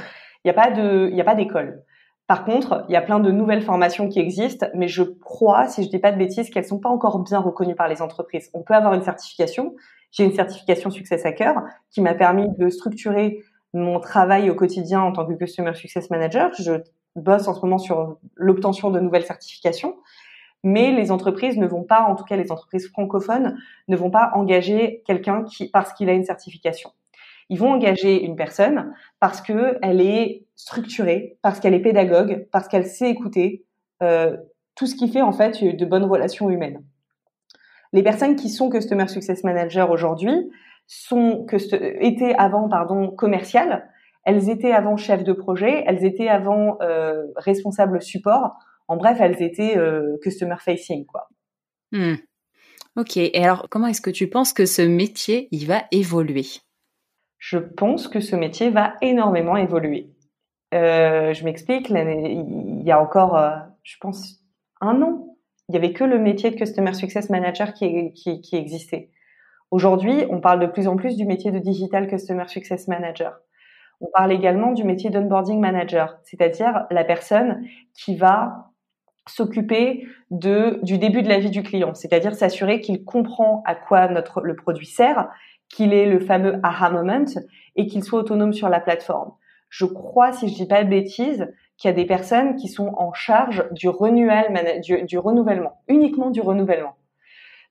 n'y a pas de, il n'y a pas d'école. Par contre, il y a plein de nouvelles formations qui existent, mais je crois, si je dis pas de bêtises, qu'elles sont pas encore bien reconnues par les entreprises. On peut avoir une certification. J'ai une certification Success Hacker qui m'a permis de structurer mon travail au quotidien en tant que Customer Success Manager. Je bosse en ce moment sur l'obtention de nouvelles certifications. Mais les entreprises ne vont pas, en tout cas les entreprises francophones, ne vont pas engager quelqu'un parce qu'il a une certification. Ils vont engager une personne parce que elle est structurée, parce qu'elle est pédagogue, parce qu'elle sait écouter, euh, tout ce qui fait en fait de bonnes relations humaines. Les personnes qui sont Customer Success Manager aujourd'hui sont étaient avant commerciales, elles étaient avant chef de projet, elles étaient avant euh, responsable support. En bref, elles étaient euh, customer facing. Hmm. Ok. Et alors, comment est-ce que tu penses que ce métier il va évoluer? Je pense que ce métier va énormément évoluer. Euh, je m'explique, il y a encore, euh, je pense, un an, il y avait que le métier de Customer Success Manager qui, qui, existait. Aujourd'hui, on parle de plus en plus du métier de Digital Customer Success Manager. On parle également du métier d'onboarding manager, c'est-à-dire la personne qui va s'occuper du début de la vie du client, c'est-à-dire s'assurer qu'il comprend à quoi notre le produit sert qu'il ait le fameux aha moment et qu'il soit autonome sur la plateforme. Je crois, si je dis pas de bêtises, qu'il y a des personnes qui sont en charge du, renouvel, du, du renouvellement, uniquement du renouvellement.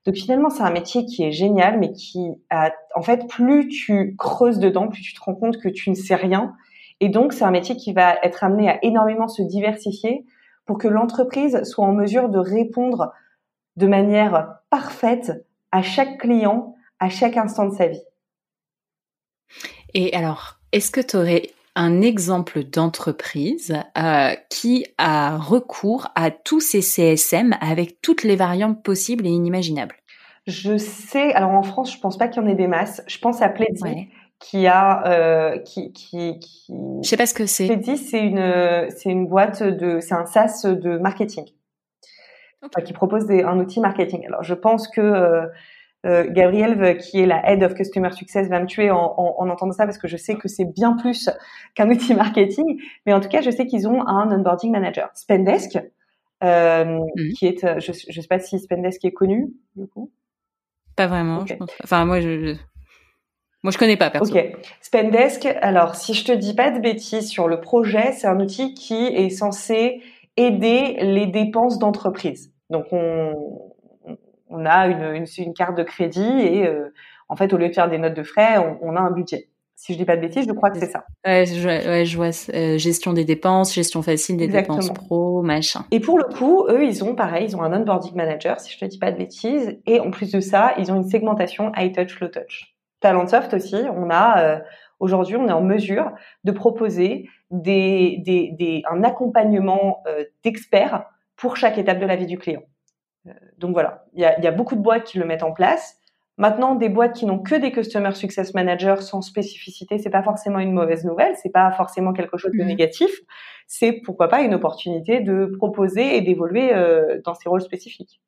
Donc finalement, c'est un métier qui est génial, mais qui, a, en fait, plus tu creuses dedans, plus tu te rends compte que tu ne sais rien Et donc, c'est un métier qui va être amené à énormément se diversifier pour que l'entreprise soit en mesure de répondre de manière parfaite à chaque client à chaque instant de sa vie. Et alors, est-ce que tu aurais un exemple d'entreprise euh, qui a recours à tous ces CSM avec toutes les variantes possibles et inimaginables? Je sais, alors en France, je pense pas qu'il y en ait des masses. Je pense à Pleddy. qui a euh, qui qui qui je sais pas ce que c'est Pleddy c'est une c'est une boîte de c'est un SaaS de marketing qui propose des, un outil marketing alors je pense que euh, euh, Gabrielle, qui est la Head of Customer Success, va me tuer en, en, entendant ça parce que je sais que c'est bien plus qu'un outil (laughs) marketing. Mais en tout cas, je sais qu'ils ont un onboarding manager. Spendesk, euh, mhm. qui est, euh, je, je sais pas si Spendesk est connu, du coup. Pas vraiment. Je pense Enfin, moi, je, moi, je connais pas perso. Ok. Spendesk. Alors, si je te dis pas de bêtises sur le projet, c'est un outil qui est censé aider les dépenses d'entreprise. Donc, on, on a une, une, carte de crédit et euh, en fait, au lieu de faire des notes de frais, on, a un budget. Si je dis pas de bêtises, je crois que c'est ça. Ouais, je, vois euh, gestion des dépenses, gestion facile des dépenses pro, machin. Et pour le coup, eux, ils ont pareil, ils ont un onboarding manager, si je te dis pas de bêtises, et en plus de ça, ils ont une segmentation high touch, low touch. Talentsoft aussi, on a euh, aujourd'hui, on est en mesure de proposer des, des, des un accompagnement d'experts pour chaque étape de la vie du client. Euh, donc voilà, il y a, beaucoup de boîtes qui le mettent en place. Maintenant, des boîtes qui n'ont que des Customer Success Managers sans spécificité, c'est pas forcément une mauvaise nouvelle, c'est pas forcément quelque chose de mhm. négatif. C'est pourquoi pas une opportunité de proposer et d'évoluer euh, dans ces rôles spécifiques.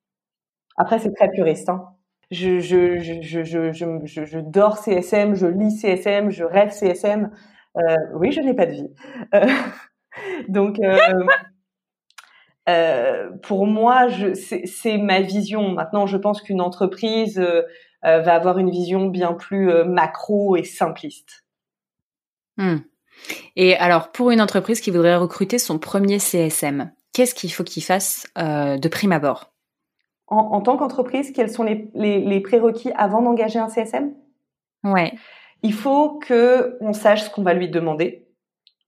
Après, c'est très puriste. Hein. Je, je, je, je, je, je, dors CSM, je lis CSM, je rêve CSM. Euh, oui, je n'ai pas de vie. Euh, (laughs) donc, (laughs) euh, pour moi, c'est ma vision. Maintenant, je pense qu'une entreprise euh, euh, va avoir une vision bien plus macro et simpliste. Hmm. Et alors, pour une entreprise qui voudrait recruter son premier CSM, qu'est-ce qu'il faut qu'il fasse de prime abord? En, tant qu'entreprise, quels sont les, les prérequis avant d'engager un CSM Ouais. Il faut que on sache ce qu'on va lui demander,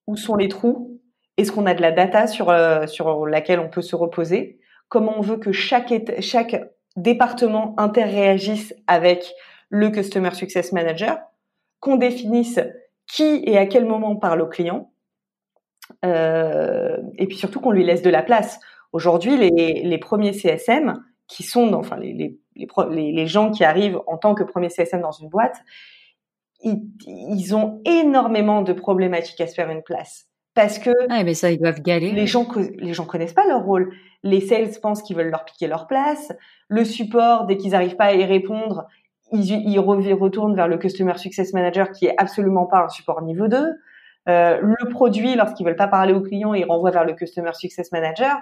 où sont les trous, est-ce qu'on a de la data sur, euh, sur laquelle on peut se reposer? Comment on veut que chaque, chaque département interréagisse avec le Customer Success Manager? Qu'on définisse qui et à quel moment parle au client? Euh, et puis surtout qu'on lui laisse de la place. Aujourd'hui, les, les, premiers CSM qui sont, enfin les, les, les, gens qui arrivent en tant que premier CSM dans une boîte, ils ont énormément de problématiques à se faire une place parce que ah, mais ça ils doivent galérer. Les gens les gens connaissent pas leur rôle. Les sales pensent qu'ils veulent leur piquer leur place. Le support dès qu'ils n'arrivent pas à y répondre, ils, ils retournent vers le customer success manager qui est absolument pas un support niveau 2. Euh, le produit lorsqu'ils veulent pas parler au client, ils renvoient vers le customer success manager.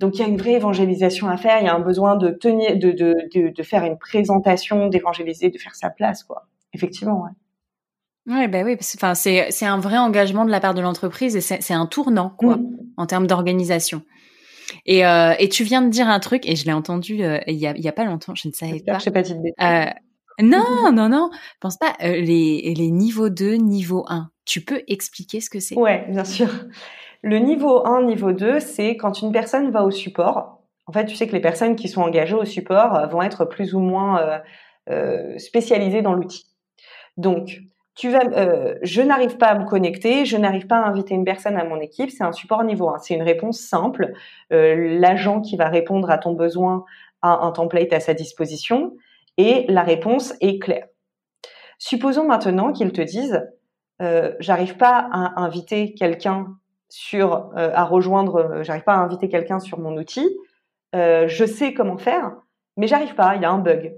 Donc il y a une vraie évangélisation à faire, il y a un besoin de tenir de de de, de faire une présentation, d'évangéliser, de faire sa place quoi. Effectivement, ouais. Ouais, ben oui, enfin c'est c'est un vrai engagement de la part de l'entreprise et c'est un tournant quoi mmh. en termes d'organisation. Et euh, et tu viens de dire un truc et je l'ai entendu euh, il y a il y a pas longtemps, je ne savais pas. Je sais pas euh, non, non, non, pense pas les les niveaux 2, niveau 1. Tu peux expliquer ce que c'est? Ouais, bien sûr. Le niveau 1, niveau 2, c'est quand une personne va au support. En fait, tu sais que les personnes qui sont engagées au support vont être plus ou moins spécialisées dans l'outil. Donc, euh, je n'arrive pas à me connecter, je n'arrive pas à inviter une personne à mon équipe, c'est un support niveau 1. C'est une réponse simple. Euh, L'agent qui va répondre à ton besoin a un template à sa disposition et la réponse est claire. Supposons maintenant qu'ils te disent, euh, j'arrive pas à inviter quelqu'un sur, euh, à rejoindre, j'arrive pas à inviter quelqu'un sur mon outil, je sais comment faire, mais j'arrive pas, il y a un bug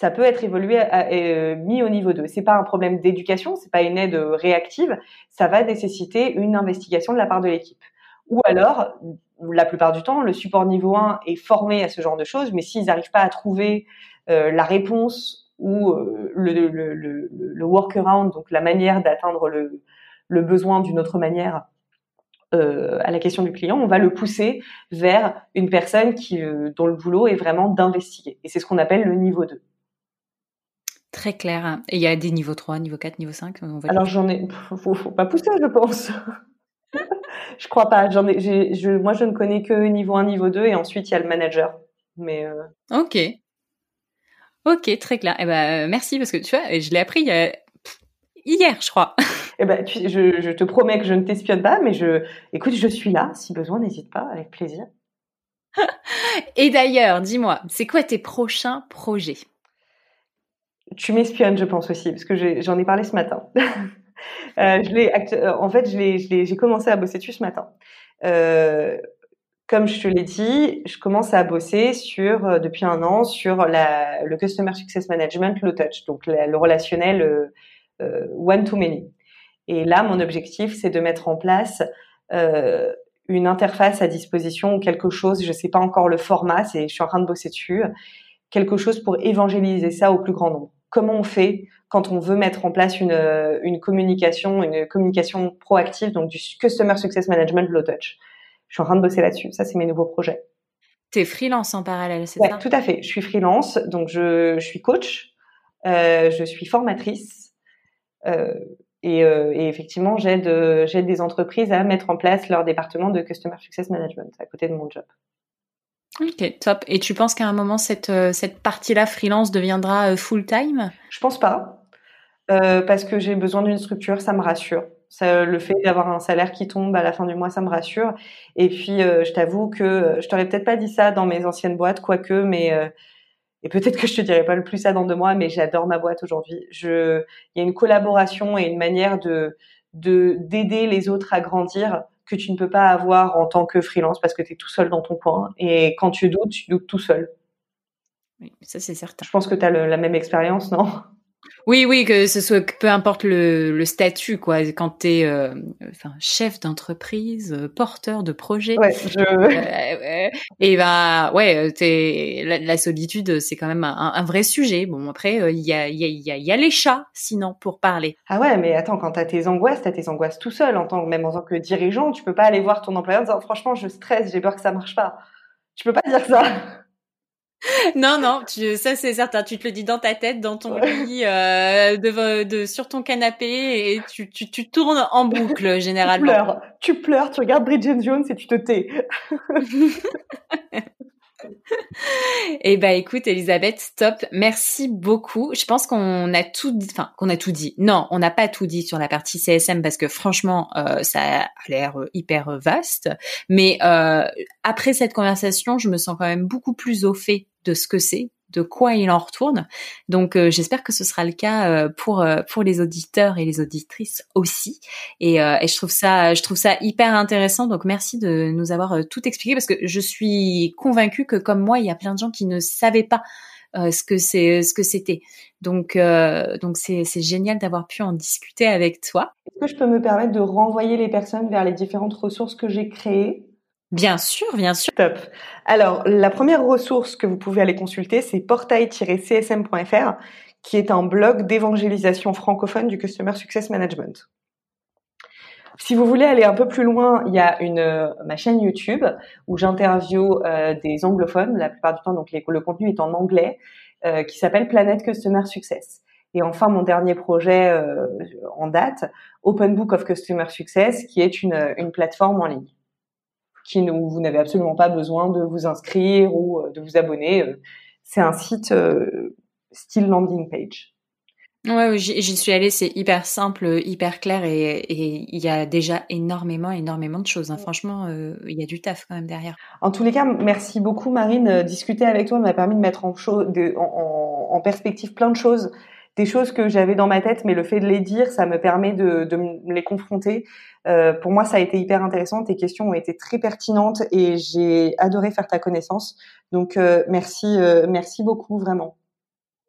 ça peut être évolué euh, mis au niveau 2. C'est pas un problème d'éducation, c'est pas une aide réactive, ça va nécessiter une investigation de la part de l'équipe. Ou alors, la plupart du temps, le support niveau 1 est formé à ce genre de choses, mais s'ils n'arrivent pas à trouver euh, la réponse ou euh, le, le, le, le, workaround, donc la manière d'atteindre le, besoin d'une autre manière euh, à la question du client, on va le pousser vers une personne qui, dont le boulot est vraiment d'investiguer. Et c'est ce qu'on appelle le niveau 2. Très clair. Et il y a des niveaux 3, niveau 4, niveau 5 Alors j'en ai... Faut, faut pas pousser, je pense. (laughs) je crois pas. J'en ai, je, moi, je ne connais que niveau 1, niveau 2 et ensuite il y a le manager. Mais euh, Ok. Ok, très clair. Eh ben, merci parce que tu vois, je l'ai appris hier, je crois. (laughs) Eh ben, je, je, te promets que je ne t'espionne pas, mais je, écoute, je suis là. Si besoin, n'hésite pas, avec plaisir. et d'ailleurs, dis-moi, c'est quoi tes prochains projets? Tu m'espionnes, je pense aussi, parce que j'en ai, parlé ce matin. (laughs) euh, je euh, en fait, j'ai commencé à bosser dessus ce matin. Euh, comme je te l'ai dit, je commence à bosser sur euh, depuis un an sur la, le Customer Success Management Low Touch, donc le relationnel euh, euh, one to many. Et là, mon objectif, c'est de mettre en place euh, une interface à disposition ou quelque chose. Je ne sais pas encore le format, je suis en train de bosser dessus. Quelque chose pour évangéliser ça au plus grand nombre. Comment on fait quand on veut mettre en place une, une communication, une communication proactive, donc du Customer Success Management Low Touch je suis en train de bosser là-dessus. Ça, c'est mes nouveaux projets. Tu es freelance en parallèle, c'est ouais, ça? Tout à fait. Je suis freelance, donc je, je suis coach, euh, je suis formatrice. Euh, et, euh, et, effectivement, j'aide j'aide des entreprises à mettre en place leur département de Customer Success Management à côté de mon job. Ok, top. Et tu penses qu'à un moment, cette, euh, cette partie-là, freelance, deviendra euh, full-time? Je pense pas. Euh, parce que j'ai besoin d'une structure, ça me rassure. Ça, le fait d'avoir un salaire qui tombe à la fin du mois, ça me rassure. Et puis, je t'avoue que je t'aurais peut-être pas dit ça dans mes anciennes boîtes, quoique, mais et peut-être que je te dirai pas le plus ça dans deux mois, mais j'adore ma boîte aujourd'hui. Je, il y a une collaboration et une manière de de d'aider les autres à grandir que tu ne peux pas avoir en tant que freelance parce que tu es tout seul dans ton coin. Et quand tu doutes, tu doutes tout seul. Oui, ça c'est certain. Je pense que tu as la même expérience, non? Oui, oui, que ce soit peu importe le, le statut, quoi. Quand tu es euh, enfin, chef d'entreprise, euh, porteur de projet, ouais, je... euh, et ben ouais, la, la solitude, c'est quand même un, un, vrai sujet. Bon, après, il y a, y, a, y, a, y a les chats, sinon, pour parler. Ah ouais, mais attends, quand t'as tes angoisses, t'as tes angoisses tout seul. En tant, même en tant que dirigeant, tu peux pas aller voir ton employeur en disant franchement, je stresse, j'ai peur que ça marche pas. Tu peux pas dire ça. (laughs) non, non, tu, ça c'est certain. Tu te le dis dans ta tête, dans ton lit, euh, de, de, sur ton canapé, et tu, tu, tu tournes en boucle (laughs) généralement. Tu pleures, tu pleures, tu regardes Bridget Jones et tu te tais. (laughs) Eh ben, écoute, Elisabeth, stop. Merci beaucoup. Je pense qu'on a tout, dit, enfin, qu'on a tout dit. Non, on n'a pas tout dit sur la partie CSM parce que franchement, euh, ça a l'air hyper vaste. Mais euh, après cette conversation, je me sens quand même beaucoup plus au fait de ce que c'est, de quoi il en retourne. Donc euh, j'espère que ce sera le cas euh, pour euh, pour les auditeurs et les auditrices aussi. Et, et, je trouve ça je trouve ça hyper intéressant. Donc merci de nous avoir tout expliqué parce que je suis convaincue que comme moi il y a plein de gens qui ne savaient pas ce que c'est ce que c'était. Donc donc c'est c'est génial d'avoir pu en discuter avec toi. Est-ce que je peux me permettre de renvoyer les personnes vers les différentes ressources que j'ai créées? Bien sûr, bien sûr. Top. Alors, la première ressource que vous pouvez aller consulter, c'est portail-csm.fr, qui est un blog d'évangélisation francophone du Customer Success Management. Si vous voulez aller un peu plus loin, il y a une euh, ma chaîne YouTube où j'interview euh, des anglophones la plupart du temps, donc le contenu est en anglais, euh, qui s'appelle Planet Customer Success. Et enfin, mon dernier projet en date, Open Book of Customer Success, qui est une, une plateforme en ligne qui vous n'avez absolument pas besoin de vous inscrire ou euh, de vous abonner. Euh, c'est un site euh, style landing page. Ouais, j'y suis allée, c'est hyper simple, hyper clair et il y a déjà énormément, énormément de choses. Hein. Franchement, il y a du taf quand même derrière. En tous les cas, merci beaucoup Marine. Discuter avec toi m'a permis de mettre en, de, en, en, perspective plein de choses des choses que j'avais dans ma tête, mais le fait de les dire, ça me permet de, de me les confronter. Euh, pour moi, ça a été hyper intéressant. Tes questions ont été très pertinentes et j'ai adoré faire ta connaissance. Donc, euh, merci, euh, merci beaucoup, vraiment.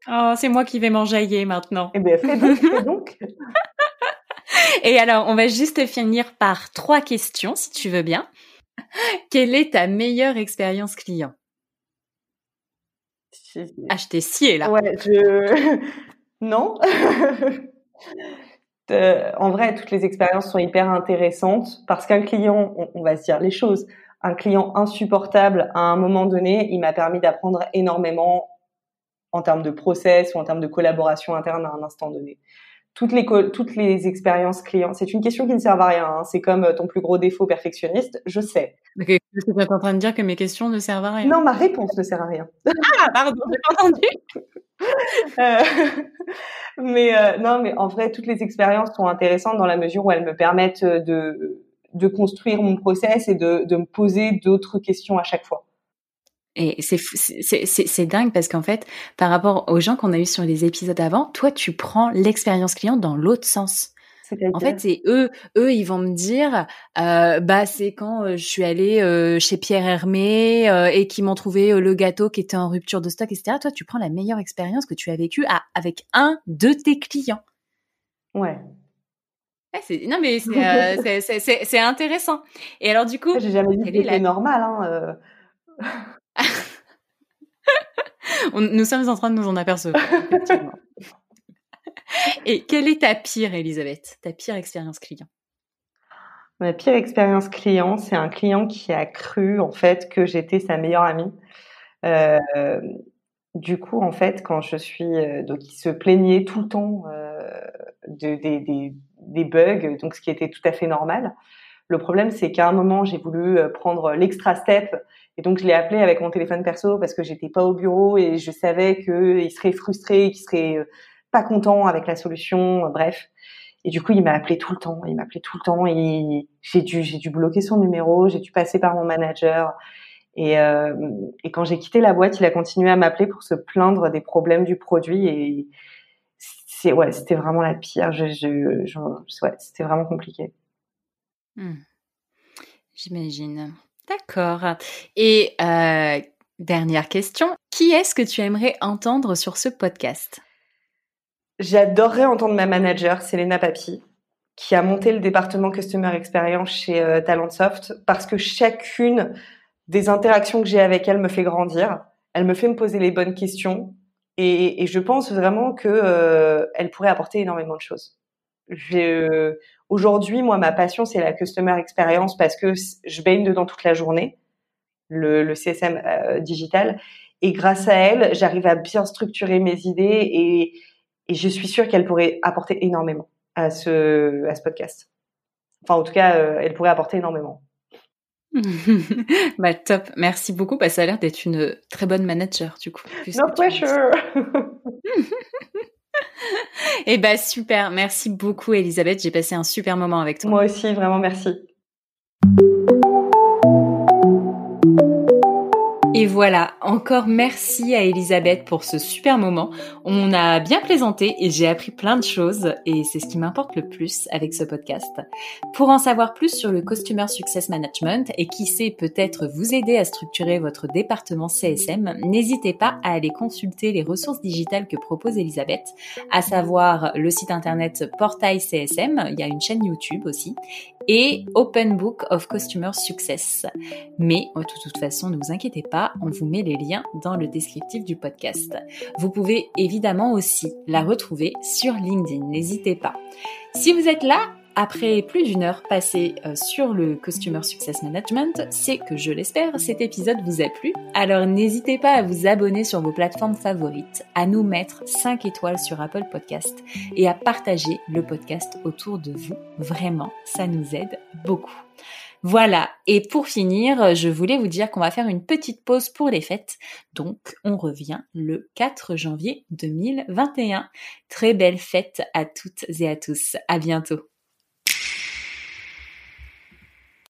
Oh, c'est moi qui vais m'enjailler maintenant. Eh bien, fais donc, fais donc. (laughs) et alors, on va juste finir par trois questions, si tu veux bien. Quelle est ta meilleure expérience client? Ah, je t'ai scié là. Ouais, je... Non? (laughs) En vrai, toutes les expériences sont hyper intéressantes parce qu'un client, on, va se dire les choses, un client insupportable à un moment donné, il m'a permis d'apprendre énormément en termes de process ou en termes de collaboration interne à un instant donné. Toutes les, toutes les expériences clients, c'est une question qui ne sert à rien. Hein. C'est comme ton plus gros défaut perfectionniste, je sais. Okay. Tu es en train de dire que mes questions ne servent à rien Non, ma réponse ne sert à rien. Ah, pardon, j'ai pas entendu. (laughs) euh, mais euh, non, mais en vrai, toutes les expériences sont intéressantes dans la mesure où elles me permettent de, de construire mon process et de, de me poser d'autres questions à chaque fois. Et c'est dingue parce qu'en fait, par rapport aux gens qu'on a eu sur les épisodes avant, toi, tu prends l'expérience client dans l'autre sens. En fait, c'est eux, eux, ils vont me dire, euh, bah c'est quand euh, je suis allée euh, chez Pierre Hermé et qui m'ont trouvé le gâteau qui était en rupture de stock, etc. Toi, tu prends la meilleure expérience que tu as vécue avec un de tes clients. Ouais. non mais (laughs) c'est intéressant. Et alors du coup, j'ai jamais dit que c'était normal. Hein, (laughs) nous sommes en train de nous en apercevoir. (laughs) Et quelle est ta pire, Elisabeth Ta pire expérience client? Ma pire expérience client, c'est un client qui a cru en fait que j'étais sa meilleure amie. Euh, du coup, en fait, quand je suis euh, donc, il se plaignait tout le temps euh, de, des, des, des, bugs, donc ce qui était tout à fait normal. Le problème, c'est qu'à un moment, j'ai voulu prendre l'extra step et donc je l'ai appelé avec mon téléphone perso parce que j'étais pas au bureau et je savais qu'il serait frustré, qu'il serait pas content avec la solution, bref. Et du coup, il m'a appelé tout le temps. Il m'appelait tout le temps et j'ai dû, bloquer son numéro. J'ai dû passer par mon manager. Et, euh, et quand j'ai quitté la boîte, il a continué à m'appeler pour se plaindre des problèmes du produit. Et c'est ouais, c'était vraiment la pire. C'était vraiment compliqué. Hmm. J'imagine. D'accord. Et euh, dernière question, qui est-ce que tu aimerais entendre sur ce podcast? J'adorerais entendre ma manager, Selena Papi, qui a monté le département Customer Experience chez euh, Talentsoft, parce que chacune des interactions que j'ai avec elle me fait grandir. Elle me fait me poser les bonnes questions, et, je pense vraiment que euh, pourrait apporter énormément de choses. Aujourd'hui, moi, ma passion, c'est la Customer Experience parce que je baigne dedans toute la journée, le, le CSM euh, digital, et grâce à elle, j'arrive à bien structurer mes idées et et je suis sûre qu'elle pourrait apporter énormément à ce, à ce podcast. Enfin, en tout cas, euh, elle pourrait apporter énormément. (laughs) bah top, merci beaucoup. Bah, ça a l'air d'être une très bonne manager du coup. No pressure. (laughs) Eh bah super, merci beaucoup Elisabeth. J'ai passé un super moment avec toi. Moi aussi, vraiment merci. Et voilà, encore merci à Elisabeth pour ce super moment. On a bien plaisanté et j'ai appris plein de choses et c'est ce qui m'importe le plus avec ce podcast. Pour en savoir plus sur le Customer Success Management et qui sait peut-être vous aider à structurer votre département CSM, n'hésitez pas à aller consulter les ressources digitales que propose Elisabeth, à savoir le site internet Portail CSM, il y a une chaîne YouTube aussi, et Open Book of Customer Success. Mais de toute façon, ne vous inquiétez pas, on vous met les liens dans le descriptif du podcast. Vous pouvez évidemment aussi la retrouver sur LinkedIn, n'hésitez pas. Si vous êtes là, après plus d'une heure passée euh, sur le Customer Success Management, c'est que je l'espère, cet épisode vous a plu. Alors n'hésitez pas à vous abonner sur vos plateformes favorites, à nous mettre 5 étoiles sur Apple Podcast et à partager le podcast autour de vous. Vraiment, ça nous aide beaucoup. Voilà, et pour finir, je voulais vous dire qu'on va faire une petite pause pour les fêtes. Donc, on revient le 4 janvier 2021. Très belle fête à toutes et à tous. À bientôt.